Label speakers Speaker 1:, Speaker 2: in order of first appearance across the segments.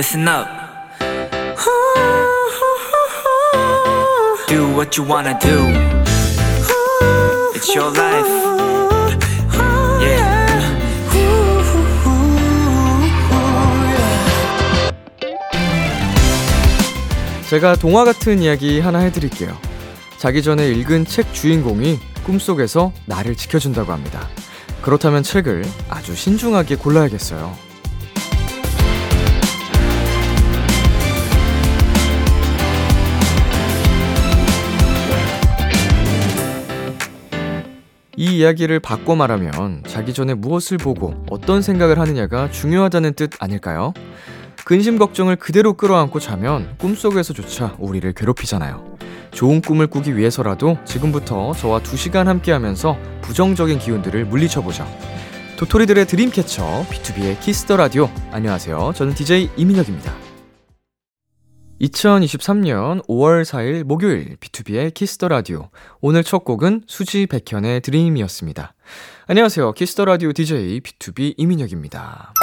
Speaker 1: listen up. Do what you wanna do. It's your life. Yeah.
Speaker 2: 제가 동화 같은 이야기 하나 해드릴게요. 자기 전에 읽은 책 주인공이 꿈속에서 나를 지켜준다고 합니다. 그렇다면 책을 아주 신중하게 골라야겠어요. 이 이야기를 바꿔 말하면 자기 전에 무엇을 보고 어떤 생각을 하느냐가 중요하다는 뜻 아닐까요? 근심 걱정을 그대로 끌어안고 자면 꿈속에서조차 우리를 괴롭히잖아요. 좋은 꿈을 꾸기 위해서라도 지금부터 저와 2시간 함께 하면서 부정적인 기운들을 물리쳐보죠. 도토리들의 드림캐쳐 B2B의 키스터 라디오. 안녕하세요. 저는 DJ 이민혁입니다. 2023년 5월 4일 목요일 B2B의 키스터 라디오. 오늘 첫 곡은 수지 백현의 Dream이었습니다. 안녕하세요. 키스터 라디오 DJ B2B 이민혁입니다.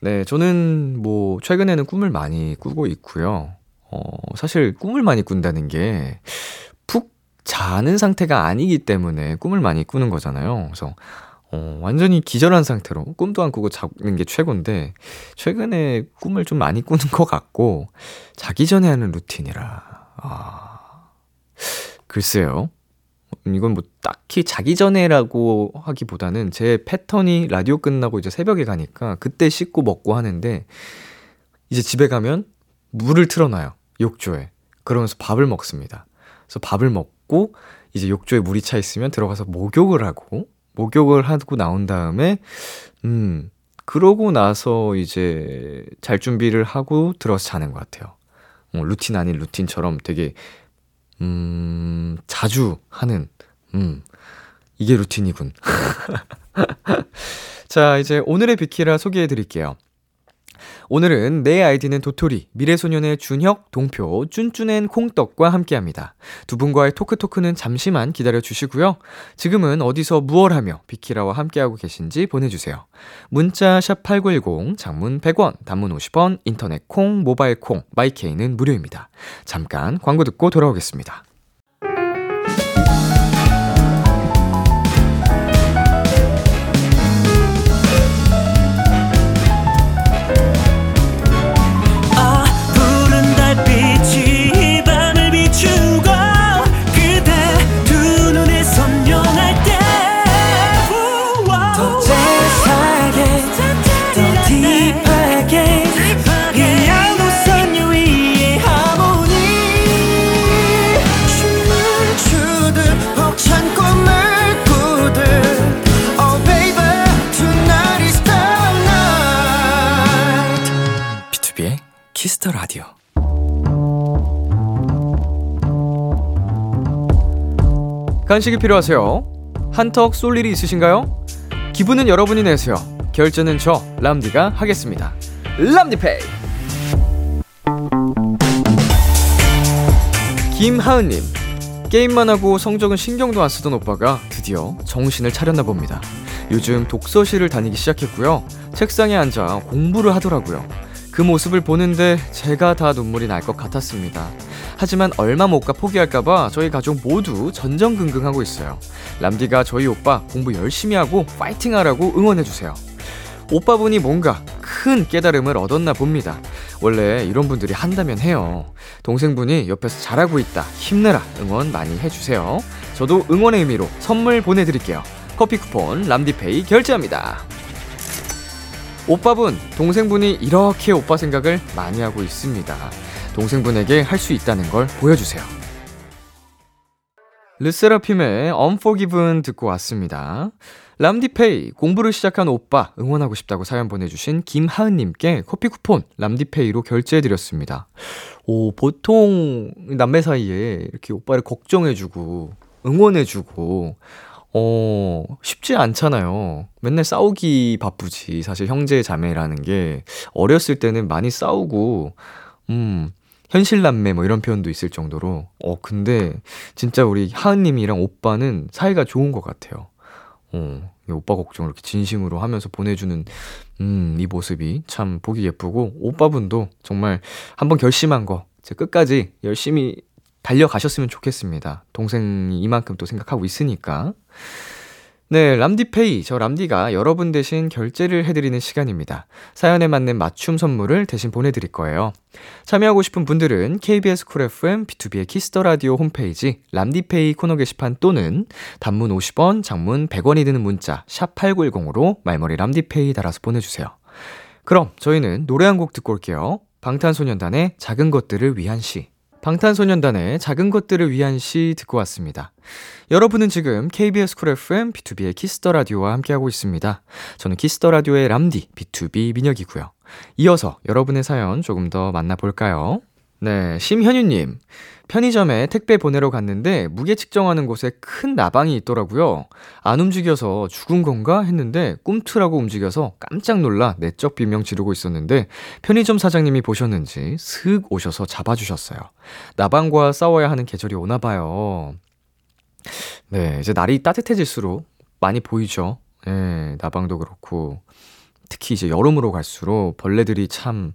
Speaker 2: 네, 저는 뭐 최근에는 꿈을 많이 꾸고 있고요. 어, 사실 꿈을 많이 꾼다는 게 푹 자는 상태가 아니기 때문에 꿈을 많이 꾸는 거잖아요. 그래서 어, 완전히 기절한 상태로 꿈도 안 꾸고 자는 게 최고인데 최근에 꿈을 좀 많이 꾸는 것 같고 자기 전에 하는 루틴이라. 아 글쎄요. 이건 뭐 딱히 자기 전에라고 하기보다는 제 패턴이 라디오 끝나고 이제 새벽에 가니까 그때 씻고 먹고 하는데 이제 집에 가면 물을 틀어놔요 욕조에. 그러면서 밥을 먹습니다. 그래서 밥을 먹고 이제 욕조에 물이 차 있으면 들어가서 목욕을 하고 목욕을 하고 나온 다음에, 음, 그러고 나서 이제 잘 준비를 하고 들어서 자는 것 같아요. 어, 루틴 아닌 루틴처럼 되게, 음, 자주 하는, 음, 이게 루틴이군. 자, 이제 오늘의 비키라 소개해 드릴게요. 오늘은 내 아이디는 도토리, 미래소년의 준혁, 동표, 쭌쭌앤 콩떡과 함께합니다. 두 분과의 토크토크는 잠시만 기다려 주시고요. 지금은 어디서 무얼 하며 비키라와 함께하고 계신지 보내주세요. 문자 샵8910, 장문 100원, 단문 50원, 인터넷 콩, 모바일 콩, 마이케이는 무료입니다. 잠깐 광고 듣고 돌아오겠습니다. Kiss the Radio. 간식이 필요하세요? 한턱 쏠 일이 있으신가요? 기분은 여러분이 내세요. 결제는 저 람디가 하겠습니다. 람디페이. 김하은님. 게임만 하고 성적은 신경도 안 쓰던 오빠가 드디어 정신을 차렸나 봅니다. 요즘 독서실을 다니기 시작했고요. 책상에 앉아 공부를 하더라고요. 그 모습을 보는데 제가 다 눈물이 날 것 같았습니다. 하지만 얼마 못 가 포기할까봐 저희 가족 모두 전전긍긍하고 있어요. 람디가 저희 오빠 공부 열심히 하고 파이팅 하라고 응원해주세요. 오빠분이 뭔가 큰 깨달음을 얻었나 봅니다. 원래 이런 분들이 한다면 해요. 동생분이 옆에서 잘하고 있다. 힘내라. 응원 많이 해주세요. 저도 응원의 의미로 선물 보내드릴게요. 커피 쿠폰 람디페이 결제합니다. 오빠분, 동생분이 이렇게 오빠 생각을 많이 하고 있습니다. 동생분에게 할 수 있다는 걸 보여주세요. 르세라핌의 Unforgiven 듣고 왔습니다. 람디페이, 공부를 시작한 오빠, 응원하고 싶다고 사연 보내주신 김하은님께 커피 쿠폰 람디페이로 결제해드렸습니다. 오, 보통 남매 사이에 이렇게 오빠를 걱정해주고, 응원해주고, 어, 쉽지 않잖아요. 맨날 싸우기 바쁘지. 사실 형제 자매라는 게 어렸을 때는 많이 싸우고, 음, 현실남매 뭐 이런 표현도 있을 정도로. 어, 근데 진짜 우리 하은님이랑 오빠는 사이가 좋은 것 같아요. 어, 오빠 걱정을 이렇게 진심으로 하면서 보내주는, 음, 이 모습이 참 보기 예쁘고, 오빠분도 정말 한번 결심한 거, 제 끝까지 열심히 달려가셨으면 좋겠습니다. 동생이 이만큼 또 생각하고 있으니까. 네, 람디페이. 저 람디가 여러분 대신 결제를 해드리는 시간입니다. 사연에 맞는 맞춤 선물을 대신 보내드릴 거예요. 참여하고 싶은 분들은 KBS 쿨 FM B2B의 키스터 라디오 홈페이지 람디페이 코너 게시판 또는 단문 50원, 장문 100원이 드는 문자 샵 8910으로 말머리 람디페이 달아서 보내주세요. 그럼 저희는 노래 한 곡 듣고 올게요. 방탄소년단의 작은 것들을 위한 시. 방탄소년단의 작은 것들을 위한 시 듣고 왔습니다. 여러분은 지금 KBS 쿨 FM B2B의 키스터 라디오와 함께하고 있습니다. 저는 키스터 라디오의 람디 B2B 민혁이고요. 이어서 여러분의 사연 조금 더 만나볼까요? 네, 심현유님. 편의점에 택배 보내러 갔는데 무게 측정하는 곳에 큰 나방이 있더라고요. 안 움직여서 죽은 건가 했는데 꿈틀하고 움직여서 깜짝 놀라 내적 비명 지르고 있었는데 편의점 사장님이 보셨는지 슥 오셔서 잡아주셨어요. 나방과 싸워야 하는 계절이 오나 봐요. 네, 이제 날이 따뜻해질수록 많이 보이죠. 예, 네, 나방도 그렇고 특히 이제 여름으로 갈수록 벌레들이 참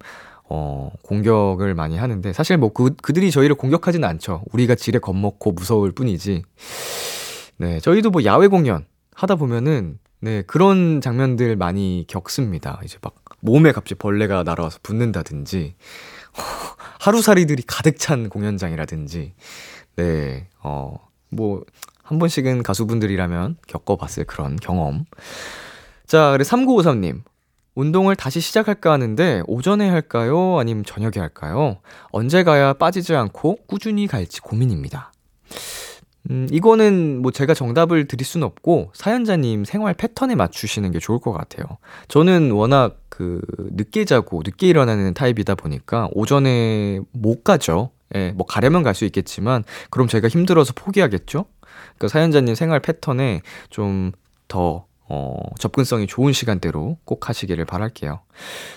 Speaker 2: 어, 공격을 많이 하는데, 사실 뭐 그, 그들이 저희를 공격하지는 않죠. 우리가 지레 겁먹고 무서울 뿐이지. 네, 저희도 뭐 야외 공연 하다 보면은, 네, 그런 장면들 많이 겪습니다. 이제 막 몸에 갑자기 벌레가 날아와서 붙는다든지, 하루살이들이 가득 찬 공연장이라든지, 네, 어, 뭐, 한 번씩은 가수분들이라면 겪어봤을 그런 경험. 자, 그래 3953님. 운동을 다시 시작할까 하는데 오전에 할까요? 아니면 저녁에 할까요? 언제 가야 빠지지 않고 꾸준히 갈지 고민입니다. 음, 이거는 뭐 제가 정답을 드릴 수는 없고 사연자님 생활 패턴에 맞추시는 게 좋을 것 같아요. 저는 워낙 그 늦게 자고 늦게 일어나는 타입이다 보니까 오전에 못 가죠. 예, 뭐 가려면 갈 수 있겠지만 그럼 제가 힘들어서 포기하겠죠? 그 사연자님 생활 패턴에 좀더 어, 접근성이 좋은 시간대로 꼭 하시기를 바랄게요.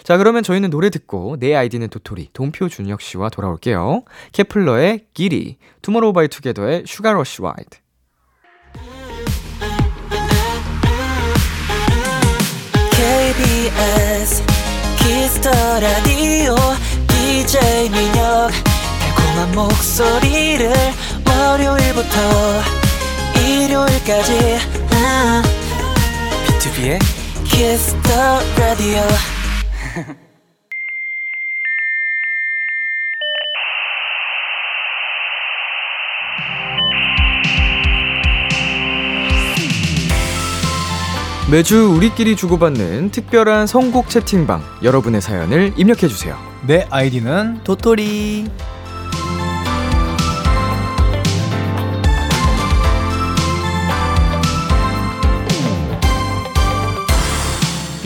Speaker 2: 자, 그러면 저희는 노래 듣고 내 아이디는 도토리, 동표 준혁 씨와 돌아올게요. 케플러의 Giddy, 투모로우바이투게더의 Sugar Rush
Speaker 3: Ride. 키스터 라디오 DJ 민혁 달콤한 목소리를 월요일부터 일요일까지 아. B2B의 Kiss the Radio.
Speaker 2: 매주 우리끼리 주고받는 특별한 선곡 채팅방 여러분의 사연을 입력해주세요.
Speaker 4: 내 아이디는 도토리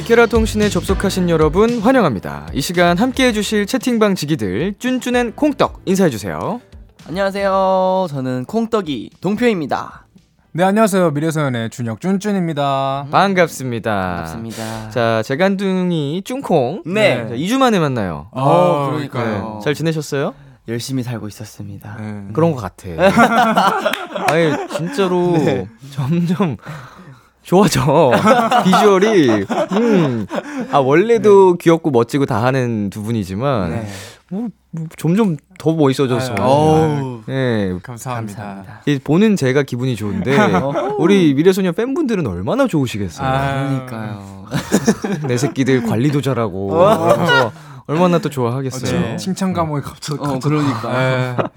Speaker 2: 비케라 통신에 접속하신 여러분 환영합니다. 이 시간 함께 해 주실 채팅방 지기들 쭌쭌앤 콩떡 인사해 주세요.
Speaker 5: 안녕하세요. 저는 콩떡이 동표입니다.
Speaker 4: 네 안녕하세요 미래소연의 준혁 쭌쭌입니다.
Speaker 2: 반갑습니다.
Speaker 5: 반갑습니다.
Speaker 2: 자 재간둥이 쭌콩.
Speaker 5: 네.
Speaker 2: 자, 2주 만에 만나요.
Speaker 5: 어, 그러니까요.
Speaker 2: 네. 잘 지내셨어요?
Speaker 5: 열심히 살고 있었습니다.
Speaker 4: 네.
Speaker 2: 그런 것 같아. 아니 진짜로
Speaker 5: 네.
Speaker 2: 점점 좋아져. 비주얼이. 음. 아 원래도 귀엽고 멋지고 다 하는 두 분이지만
Speaker 5: 네.
Speaker 2: 뭐, 뭐 점점 더 멋있어져서.
Speaker 4: 아유,
Speaker 5: 어우.
Speaker 2: 네.
Speaker 4: 감사합니다.
Speaker 5: 감사합니다.
Speaker 2: 이 보는 제가 기분이 좋은데 우리 미래소년 팬분들은 얼마나 좋으시겠어요.
Speaker 4: 아,
Speaker 5: 그러니까요.
Speaker 2: 내 새끼들 관리도 잘하고 그래서 얼마나 또 좋아하겠어요.
Speaker 4: 어, 칭찬 감옥에 갑자기
Speaker 5: 어, 그러니까.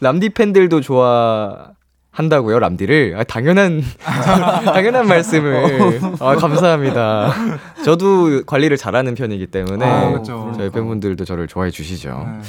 Speaker 2: 람디 팬들도 좋아 한다고요, 람디를? 아, 당연한, 당연한 말씀을. 아, 감사합니다. 저도 관리를 잘하는 편이기 때문에
Speaker 4: 아, 그렇죠.
Speaker 2: 저희 팬분들도 저를 좋아해 주시죠.
Speaker 4: 네.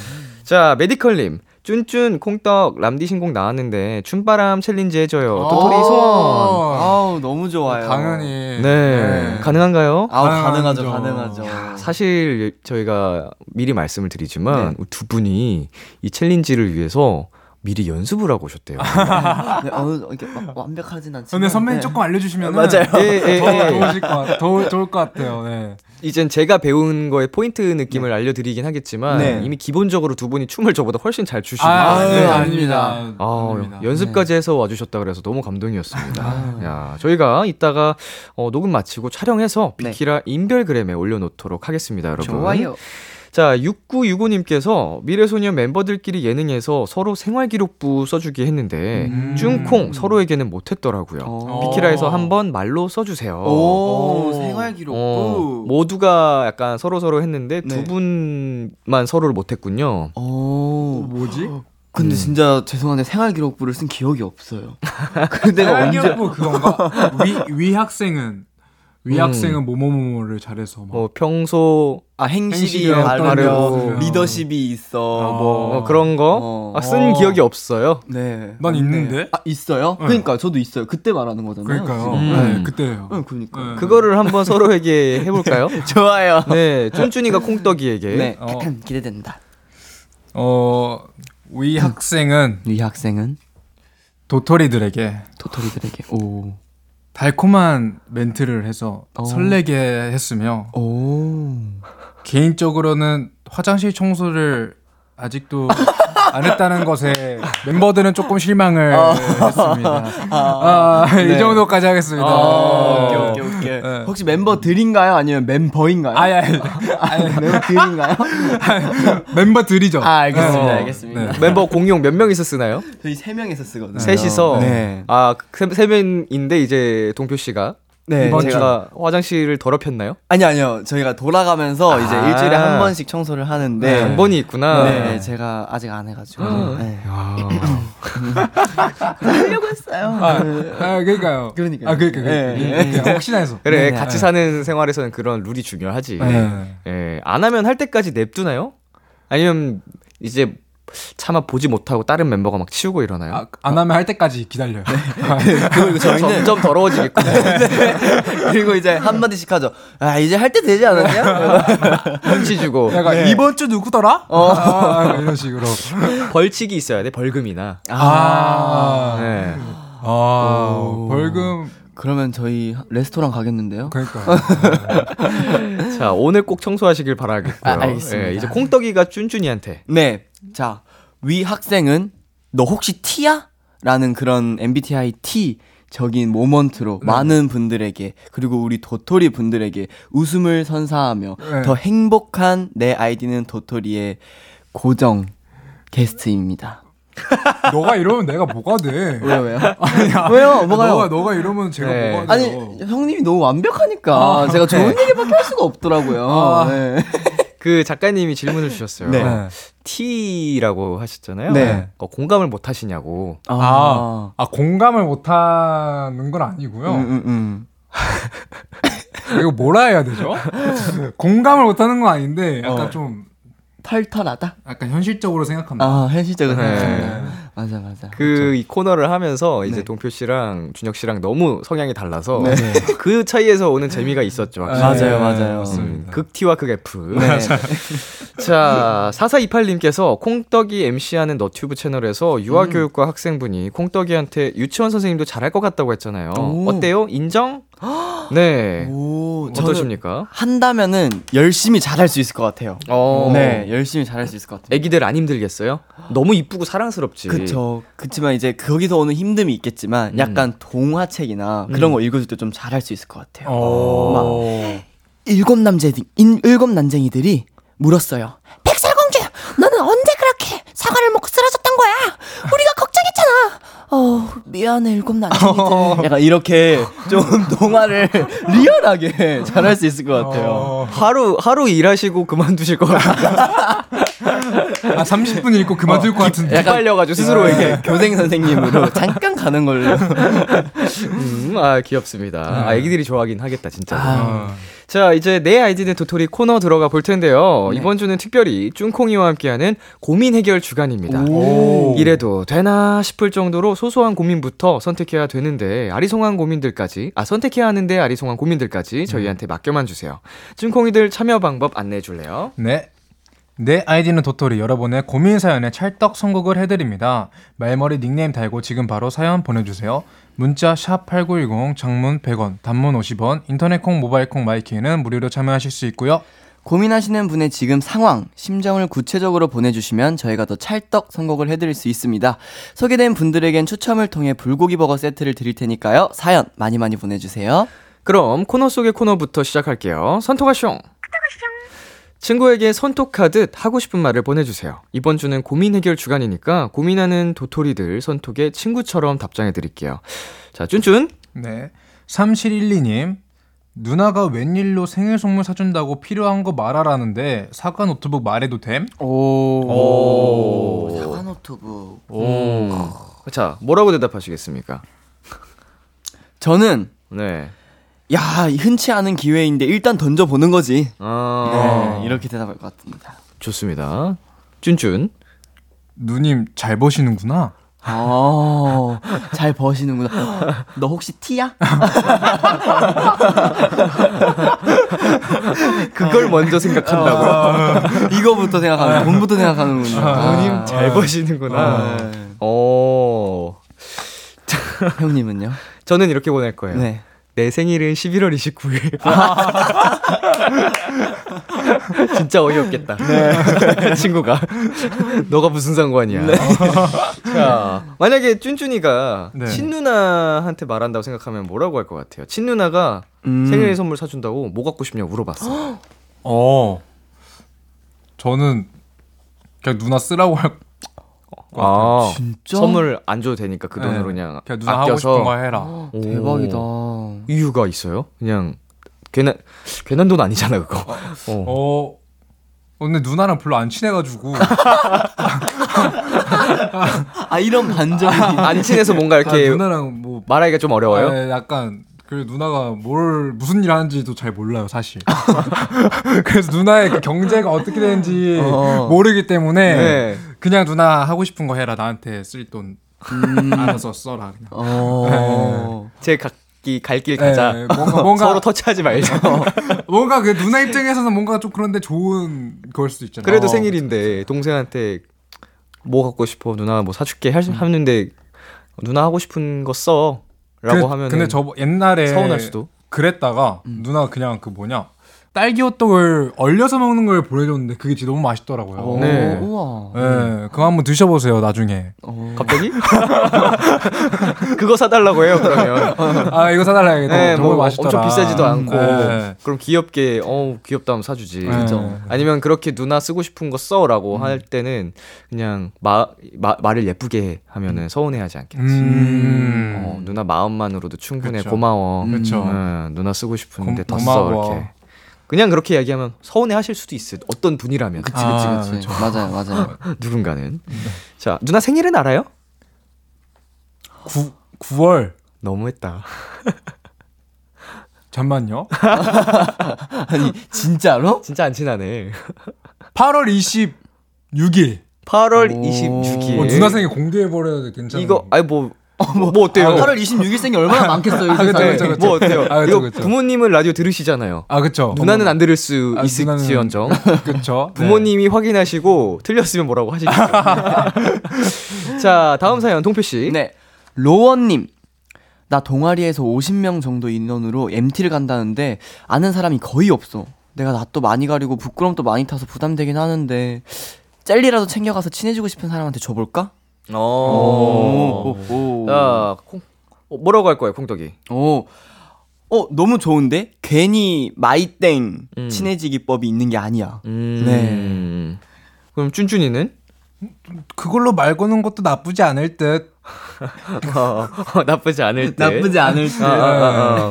Speaker 2: 자, 메디컬님. 쭌쭌 콩떡 람디 신곡 나왔는데 춤바람 challenge 해줘요.
Speaker 4: 어.
Speaker 2: 도토리 소원.
Speaker 5: 아우, 너무 좋아요.
Speaker 4: 당연히
Speaker 2: 네. 가능한가요?
Speaker 5: 아우, 가능하죠,
Speaker 4: 가능하죠.
Speaker 5: 가능하죠.
Speaker 2: 사실 저희가 미리 말씀을 드리지만
Speaker 5: 네.
Speaker 2: 두 분이 이 챌린지를 위해서 미리 연습을 하고 오셨대요.
Speaker 5: 네, 어느 이렇게 막 완벽하진 않지만.
Speaker 4: 근데 선배님
Speaker 5: 네.
Speaker 4: 조금 알려주시면
Speaker 5: 맞아요.
Speaker 2: 예, 예,
Speaker 4: 더
Speaker 2: 예.
Speaker 4: 좋으실 것 같, 더 좋을 것 같아요. 네.
Speaker 2: 이젠 제가 배운 거의 포인트 느낌을 알려드리긴 하겠지만
Speaker 5: 네.
Speaker 2: 이미 기본적으로 두 분이 춤을 저보다 훨씬 잘 추시고
Speaker 4: 아,
Speaker 5: 아유,
Speaker 4: 네,
Speaker 5: 아닙니다.
Speaker 4: 아, 아닙니다.
Speaker 2: 연습까지 해서 와주셨다 그래서 너무 감동이었습니다. 야, 저희가 이따가 어, 녹음 마치고 촬영해서
Speaker 5: 네.
Speaker 2: 비키라 인별그램에 올려놓도록 하겠습니다, 여러분.
Speaker 5: 좋아요.
Speaker 2: 자, 6965님께서 미래소년 멤버들끼리 예능에서 서로 생활기록부 써주기 했는데
Speaker 4: 음.
Speaker 2: 쭝콩 서로에게는 못했더라고요.
Speaker 5: 어.
Speaker 2: 비키라에서 한번 말로 써주세요.
Speaker 5: 오,
Speaker 4: 오.
Speaker 5: 생활 기록부.
Speaker 2: 어, 모두가 약간 서로 서로 했는데
Speaker 5: 네.
Speaker 2: 두 분만 서로를 못했군요.
Speaker 5: 오.
Speaker 4: 뭐지?
Speaker 5: 근데
Speaker 2: 음.
Speaker 5: 진짜 죄송한데 생활 기록부를 쓴 기억이 없어요. 그 내가 언제
Speaker 4: 뭐 그건가? 위 위 학생은 위학생은 뭐뭐뭐를 잘해서 막.
Speaker 2: 뭐 평소
Speaker 5: 아 행실이
Speaker 4: 행실이
Speaker 5: 바르며
Speaker 4: 어떤
Speaker 5: 리더십이 있어.
Speaker 4: 어.
Speaker 5: 뭐
Speaker 2: 어, 그런 거
Speaker 5: 어.
Speaker 2: 아, 쓴
Speaker 4: 어.
Speaker 2: 기억이 없어요.
Speaker 5: 네.
Speaker 4: 난
Speaker 5: 아,
Speaker 4: 있는데?
Speaker 5: 네. 아 있어요?
Speaker 4: 네.
Speaker 5: 그러니까 저도 있어요. 그때 말하는 거잖아요.
Speaker 4: 그러니까요.
Speaker 2: 음.
Speaker 4: 네, 그때요.
Speaker 5: 응, 그러니까.
Speaker 4: 네.
Speaker 2: 그거를 한번 서로에게 해볼까요?
Speaker 5: 좋아요.
Speaker 2: 네, 쭌쭌이가 콩떡이에게.
Speaker 5: 네.
Speaker 4: 어.
Speaker 5: 기대된다.
Speaker 4: 어, 위 학생은
Speaker 5: 이 학생은
Speaker 4: 도토리들에게
Speaker 5: 도토리들에게 오.
Speaker 4: 달콤한 멘트를 해서
Speaker 5: 어.
Speaker 4: 설레게 했으며
Speaker 5: 오.
Speaker 4: 개인적으로는 화장실 청소를 아직도 안 했다는 것에 멤버들은 조금 실망을 했습니다. 아, 이
Speaker 5: 네.
Speaker 4: 정도까지 하겠습니다.
Speaker 5: 아,
Speaker 4: 네.
Speaker 5: 오케이 오케이 오케이.
Speaker 4: 네.
Speaker 5: 혹시 멤버들인가요? 아니면 멤버인가요?
Speaker 4: 아니, 아니,
Speaker 5: 멤버들인가요?
Speaker 4: 멤버들이죠.
Speaker 5: 아, 알겠습니다.
Speaker 4: 네.
Speaker 5: 알겠습니다.
Speaker 4: 네.
Speaker 2: 멤버 공용 몇 명이서 쓰나요?
Speaker 5: 저희 세 명이서 쓰거든요.
Speaker 2: 셋이서.
Speaker 5: 네.
Speaker 2: 아, 세, 세 명인데 이제 동표 씨가
Speaker 5: 네.
Speaker 4: 이번
Speaker 2: 제가 화장실을 더럽혔나요?
Speaker 5: 아니 아니요. 저희가 돌아가면서 이제
Speaker 2: 아.
Speaker 5: 일주일에 한 번씩 청소를 하는데
Speaker 2: 네. 한 번이 있구나.
Speaker 5: 네, 제가 아직 안 해가지고. 네.
Speaker 2: 야.
Speaker 5: 하려고 했어요.
Speaker 4: 아, 아, 그러니까요.
Speaker 5: 그러니까요.
Speaker 4: 아, 그러니까.
Speaker 5: 네.
Speaker 4: 그러니까. 혹시나 해서.
Speaker 2: 그래,
Speaker 5: 네.
Speaker 2: 같이 사는 생활에서는 그런 룰이 중요하지.
Speaker 4: 네.
Speaker 2: 예, 안 하면 할 때까지 냅두나요? 아니면 이제 차마 보지 못하고 다른 멤버가 막 치우고 이러나요?
Speaker 4: 아, 안 하면 할 때까지 기다려요.
Speaker 5: 그리고 저희는
Speaker 2: 점점 더러워지겠구나.
Speaker 5: 그리고 이제 한 마디씩 하죠. 아 이제 할 때 되지 않았냐?
Speaker 2: 눈치 주고
Speaker 4: 약간 이번 주 누구더라?
Speaker 5: 어.
Speaker 4: 아, 이런 식으로.
Speaker 2: 벌칙이 있어야 돼 벌금이나.
Speaker 4: 아.
Speaker 2: 네.
Speaker 4: 아,
Speaker 5: 오.
Speaker 4: 벌금.
Speaker 5: 그러면 저희 레스토랑 가겠는데요?
Speaker 4: 그러니까.
Speaker 2: 자 오늘 꼭 청소하시길 바라겠고요.
Speaker 5: 아, 알겠습니다.
Speaker 2: 예, 이제 콩떡이가 쭌쭌이한테
Speaker 5: 네. 자, 위 학생은 너 혹시 T야? 라는 그런 MBTI T 적인 모먼트로 많은 분들에게 그리고 우리 도토리 분들에게 웃음을 선사하며
Speaker 4: 네.
Speaker 5: 더 행복한 내 아이디는 도토리의 고정 게스트입니다.
Speaker 4: 너가 이러면 내가 뭐가 돼?
Speaker 5: 왜요, 왜요?
Speaker 4: 아니야.
Speaker 5: 왜요? 뭐가요?
Speaker 4: 너가, 너가 이러면 제가
Speaker 2: 네.
Speaker 4: 뭐가
Speaker 5: 아니,
Speaker 4: 돼요?
Speaker 5: 형님이 너무 완벽하니까
Speaker 4: 아,
Speaker 5: 제가 좋은
Speaker 2: 네.
Speaker 5: 얘기밖에 할 수가 없더라고요.
Speaker 4: 아.
Speaker 5: 네.
Speaker 2: 그 작가님이 질문을 주셨어요.
Speaker 5: 네.
Speaker 4: 네.
Speaker 2: T라고 하셨잖아요.
Speaker 5: 네.
Speaker 2: 어, 공감을 못 하시냐고.
Speaker 4: 아, 아, 공감을 못 하는 건 아니고요.
Speaker 5: 음, 음, 음.
Speaker 4: 이거 뭐라 해야 되죠? 공감을 못 하는 건 아닌데, 약간
Speaker 5: 어.
Speaker 4: 좀,
Speaker 5: 털털하다?
Speaker 4: 약간 현실적으로 생각합니다.
Speaker 5: 아, 현실적으로
Speaker 2: 네.
Speaker 5: 생각합니다. 맞아, 맞아.
Speaker 2: 그이 코너를 하면서 이제
Speaker 5: 네.
Speaker 2: 동표 씨랑 준혁 씨랑 너무 성향이 달라서
Speaker 5: 네.
Speaker 2: 그 차이에서 오는 재미가 있었죠. 확실히.
Speaker 5: 맞아요, 맞아요.
Speaker 2: 음,
Speaker 4: 맞습니다.
Speaker 2: 극 T와 극 F.
Speaker 5: 네.
Speaker 2: 자, 4428님께서 콩떡이 MC하는 너튜브 채널에서 유아교육과 학생분이 콩떡이한테 유치원 선생님도 잘할 것 같다고 했잖아요.
Speaker 5: 오.
Speaker 2: 어때요? 인정? 네.
Speaker 5: 오,
Speaker 2: 어떠십니까?
Speaker 5: 한다면은 열심히 잘할 수 있을 것 같아요.
Speaker 2: 어.
Speaker 5: 네, 열심히 잘할 수 있을 것 같아요.
Speaker 2: 애기들 안 힘들겠어요? 너무 이쁘고 사랑스럽지.
Speaker 5: 그쵸. 그치만 이제 거기서 오는 힘듦이 있겠지만
Speaker 2: 음.
Speaker 5: 약간 동화책이나 그런 거 읽어줄 때 좀 잘할 수 있을 것 같아요.
Speaker 4: 어.
Speaker 5: 일곱 남자 인 일곱 난쟁이들이 물었어요. 백설공주, 너는 언제 사과를 먹고 쓰러졌던 거야? 우리가 걱정했잖아. 어, 미안해 일곱 난쟁이들. 약간 이렇게 좀 동화를 리얼하게 잘할 수 있을 것 같아요.
Speaker 4: 어.
Speaker 2: 하루 하루 일하시고 그만두실 것 같아요.
Speaker 4: 아, 30분 읽고 그만둘 것 같은데.
Speaker 2: 빨려가지고 스스로에게.
Speaker 5: 교생 선생님으로 잠깐 가는 걸로.
Speaker 2: 음, 아 귀엽습니다. 아 애기들이 좋아하긴 하겠다 진짜.
Speaker 4: 어.
Speaker 2: 자, 이제 내 아이디는 도토리 코너 들어가 볼 텐데요.
Speaker 5: 네.
Speaker 2: 이번 주는 특별히 쭝콩이와 함께하는 고민 해결 주간입니다.
Speaker 4: 오.
Speaker 2: 이래도 되나 싶을 정도로 소소한 고민부터 선택해야 되는데 아리송한 고민들까지 아 선택해야 하는데 아리송한 고민들까지 저희한테 맡겨만 주세요. 쭝콩이들 참여 방법 안내해 줄래요?
Speaker 4: 네. 내 아이디는 도토리 여러분의 고민 사연에 찰떡 선곡을 해드립니다. 말머리 닉네임 달고 지금 바로 사연 보내주세요. 문자 샵 #8910 장문 100원, 단문 50원, 인터넷 콩, 모바일 콩, my K는 무료로 참여하실 수 있고요.
Speaker 5: 고민하시는 분의 지금 상황, 심정을 구체적으로 보내주시면 저희가 더 찰떡 선곡을 해드릴 수 있습니다. 소개된 분들에겐 추첨을 통해 불고기 버거 세트를 드릴 테니까요. 사연 많이 많이 보내주세요.
Speaker 2: 그럼 코너 속의 코너부터 시작할게요. 선톡하숑. 친구에게 선톡하듯 하고 싶은 말을 보내주세요. 이번 주는 고민 해결 주간이니까 고민하는 도토리들 선톡에 친구처럼 답장해 드릴게요. 자, 쭌쭌.
Speaker 4: 네. 3712님, 누나가 웬일로 생일 선물 사준다고 필요한 거 말하라는데 사과 노트북 말해도 됨?
Speaker 5: 오. 사과 노트북.
Speaker 2: 오. 자, 뭐라고 대답하시겠습니까?
Speaker 5: 저는
Speaker 2: 네.
Speaker 5: 야 흔치 않은 기회인데 일단 던져보는 거지.
Speaker 2: 아,
Speaker 5: 네, 이렇게 대답할 것 같습니다.
Speaker 2: 좋습니다. 쭌쭌.
Speaker 4: 누님 잘 버시는구나.
Speaker 5: 어, 잘 버시는구나. 너 혹시 티야?
Speaker 2: 그걸 먼저 생각한다고.
Speaker 5: 이거부터 생각하는, 돈부터 생각하는군요.
Speaker 2: 누님 잘 버시는구나.
Speaker 5: 네.
Speaker 2: 어.
Speaker 5: 형님은요?
Speaker 2: 저는 이렇게 보낼 거예요.
Speaker 5: 네.
Speaker 2: 내 생일은 11월 29일. 진짜 어이없겠다. 친구가. 너가 무슨 상관이야. 자, 만약에 쭌쭌이가
Speaker 4: 네.
Speaker 2: 친누나한테 말한다고 생각하면 뭐라고 할 것 같아요? 친누나가
Speaker 5: 음.
Speaker 2: 생일 선물 사준다고 뭐 갖고 싶냐고 물어봤어.
Speaker 4: 어. 저는 그냥 누나 쓰라고 할
Speaker 2: 아,
Speaker 5: 진짜?
Speaker 2: 선물 안 줘도 되니까 그
Speaker 4: 네.
Speaker 2: 돈으로 그냥,
Speaker 4: 그냥 누나 하고
Speaker 2: 아껴서.
Speaker 4: 싶은 거 해라.
Speaker 2: 오.
Speaker 5: 대박이다.
Speaker 2: 이유가 있어요? 그냥 괜한 괜한 돈 아니잖아 그거. 어.
Speaker 4: 어. 근데 누나랑 별로 안 친해가지고
Speaker 5: 아, 이런 반전이.
Speaker 2: 안 친해서 뭔가
Speaker 4: 아,
Speaker 2: 이렇게
Speaker 4: 누나랑 뭐
Speaker 2: 말하기가 좀 어려워요.
Speaker 4: 아, 약간 그 누나가 뭘 무슨 일 하는지도 잘 몰라요 사실. 그래서 누나의 그 경제가 어떻게 되는지
Speaker 5: 어.
Speaker 4: 모르기 때문에
Speaker 2: 네.
Speaker 4: 그냥 누나 하고 싶은 거 해라 나한테 쓸 돈 알아서 써라 그냥.
Speaker 5: 어.
Speaker 2: 제 각기 갈길 가자.
Speaker 4: 네, 뭔가 뭔가
Speaker 2: 서로 터치하지 말자.
Speaker 4: 뭔가 그 누나 입장에서는 뭔가 좀 그런데 좋은 걸 수도 있잖아요.
Speaker 2: 그래도
Speaker 4: 어,
Speaker 2: 생일인데 동생한테 뭐 갖고 싶어 누나 뭐 사줄게 할, 하는데 누나 하고 싶은 거 써라고
Speaker 4: 그,
Speaker 2: 하면
Speaker 4: 근데 저 옛날에
Speaker 2: 서운할 수도.
Speaker 4: 그랬다가 누나 그냥 그 뭐냐 딸기 호떡을 얼려서 먹는 걸 보내줬는데 그게 진짜 너무 맛있더라고요.
Speaker 5: 오,
Speaker 2: 네.
Speaker 5: 우와.
Speaker 4: 네, 그거 한번 드셔보세요 나중에.
Speaker 5: 어.
Speaker 2: 갑자기 그거 사달라고 해요 그러면.
Speaker 4: 아 이거 사달라야겠다.
Speaker 2: 네,
Speaker 4: 정말
Speaker 2: 뭐
Speaker 4: 맛있더라.
Speaker 2: 엄청 비싸지도 않고
Speaker 4: 네.
Speaker 2: 그럼 귀엽게 어 귀엽다 하면 사주지.
Speaker 4: 네.
Speaker 5: 그죠.
Speaker 2: 아니면 그렇게 누나 쓰고 싶은 거 써라고 할 때는 그냥 마, 마 말을 예쁘게 하면은 서운해하지 않겠지.
Speaker 4: 음.
Speaker 2: 어, 누나 마음만으로도 충분해
Speaker 4: 그쵸.
Speaker 2: 고마워.
Speaker 4: 그쵸.
Speaker 2: 응, 누나 쓰고 싶은데
Speaker 4: 고-
Speaker 2: 더 써. 이렇게. 그냥 그렇게 이야기하면 서운해하실 수도 있어. 어떤 분이라면
Speaker 5: 그치, 그치,
Speaker 4: 아,
Speaker 5: 그치.
Speaker 4: 그쵸.
Speaker 5: 맞아요, 맞아요.
Speaker 2: 누군가는. 자 누나 생일은 알아요?
Speaker 4: 9 9월
Speaker 2: 너무했다.
Speaker 4: 잠만요.
Speaker 5: 아니, 진짜로?
Speaker 2: 진짜 안 친하네.
Speaker 4: 8월 26일.
Speaker 2: 8월
Speaker 5: 오.
Speaker 2: 26일.
Speaker 4: 어, 누나 생일 공개해 버려도 괜찮아.
Speaker 2: 이거 아니 뭐. 뭐, 어때요?
Speaker 5: 8월 26일 생이 얼마나 많겠어요, 이
Speaker 4: 아, 그쵸. 그쵸, 그쵸.
Speaker 2: 뭐 어때요?
Speaker 4: 아, 그쵸,
Speaker 2: 이거
Speaker 4: 그쵸.
Speaker 2: 부모님은 라디오 들으시잖아요.
Speaker 4: 아 그쵸.
Speaker 2: 누나는 안 들을 수
Speaker 4: 아,
Speaker 2: 있을지언정
Speaker 4: 그쵸. 네.
Speaker 2: 부모님이 확인하시고 틀렸으면 뭐라고 하시죠. 자 다음 사연 동표 씨.
Speaker 5: 네. 로원님. 나 동아리에서 50명 정도 인원으로 MT를 간다는데 아는 사람이 거의 없어. 내가 낯도 많이 가리고 부끄럼도 많이 타서 부담되긴 하는데 젤리라도 챙겨가서 친해지고 싶은 사람한테 줘볼까?
Speaker 2: 어.
Speaker 5: 오, 오,
Speaker 2: 자 콩, 어, 뭐라고 할 거예요 콩떡이?
Speaker 5: 오. 어, 너무 좋은데? 괜히 마이땡
Speaker 2: 음.
Speaker 5: 친해지기 법이 있는 게 아니야.
Speaker 2: 네. 그럼 쭌쭌이는?
Speaker 4: 그걸로 말 거는 것도 나쁘지 않을 듯.
Speaker 2: 어, 어, 나쁘지 않을 때.
Speaker 5: 나쁘지 않을 듯.
Speaker 2: 아, 아, 아, 아.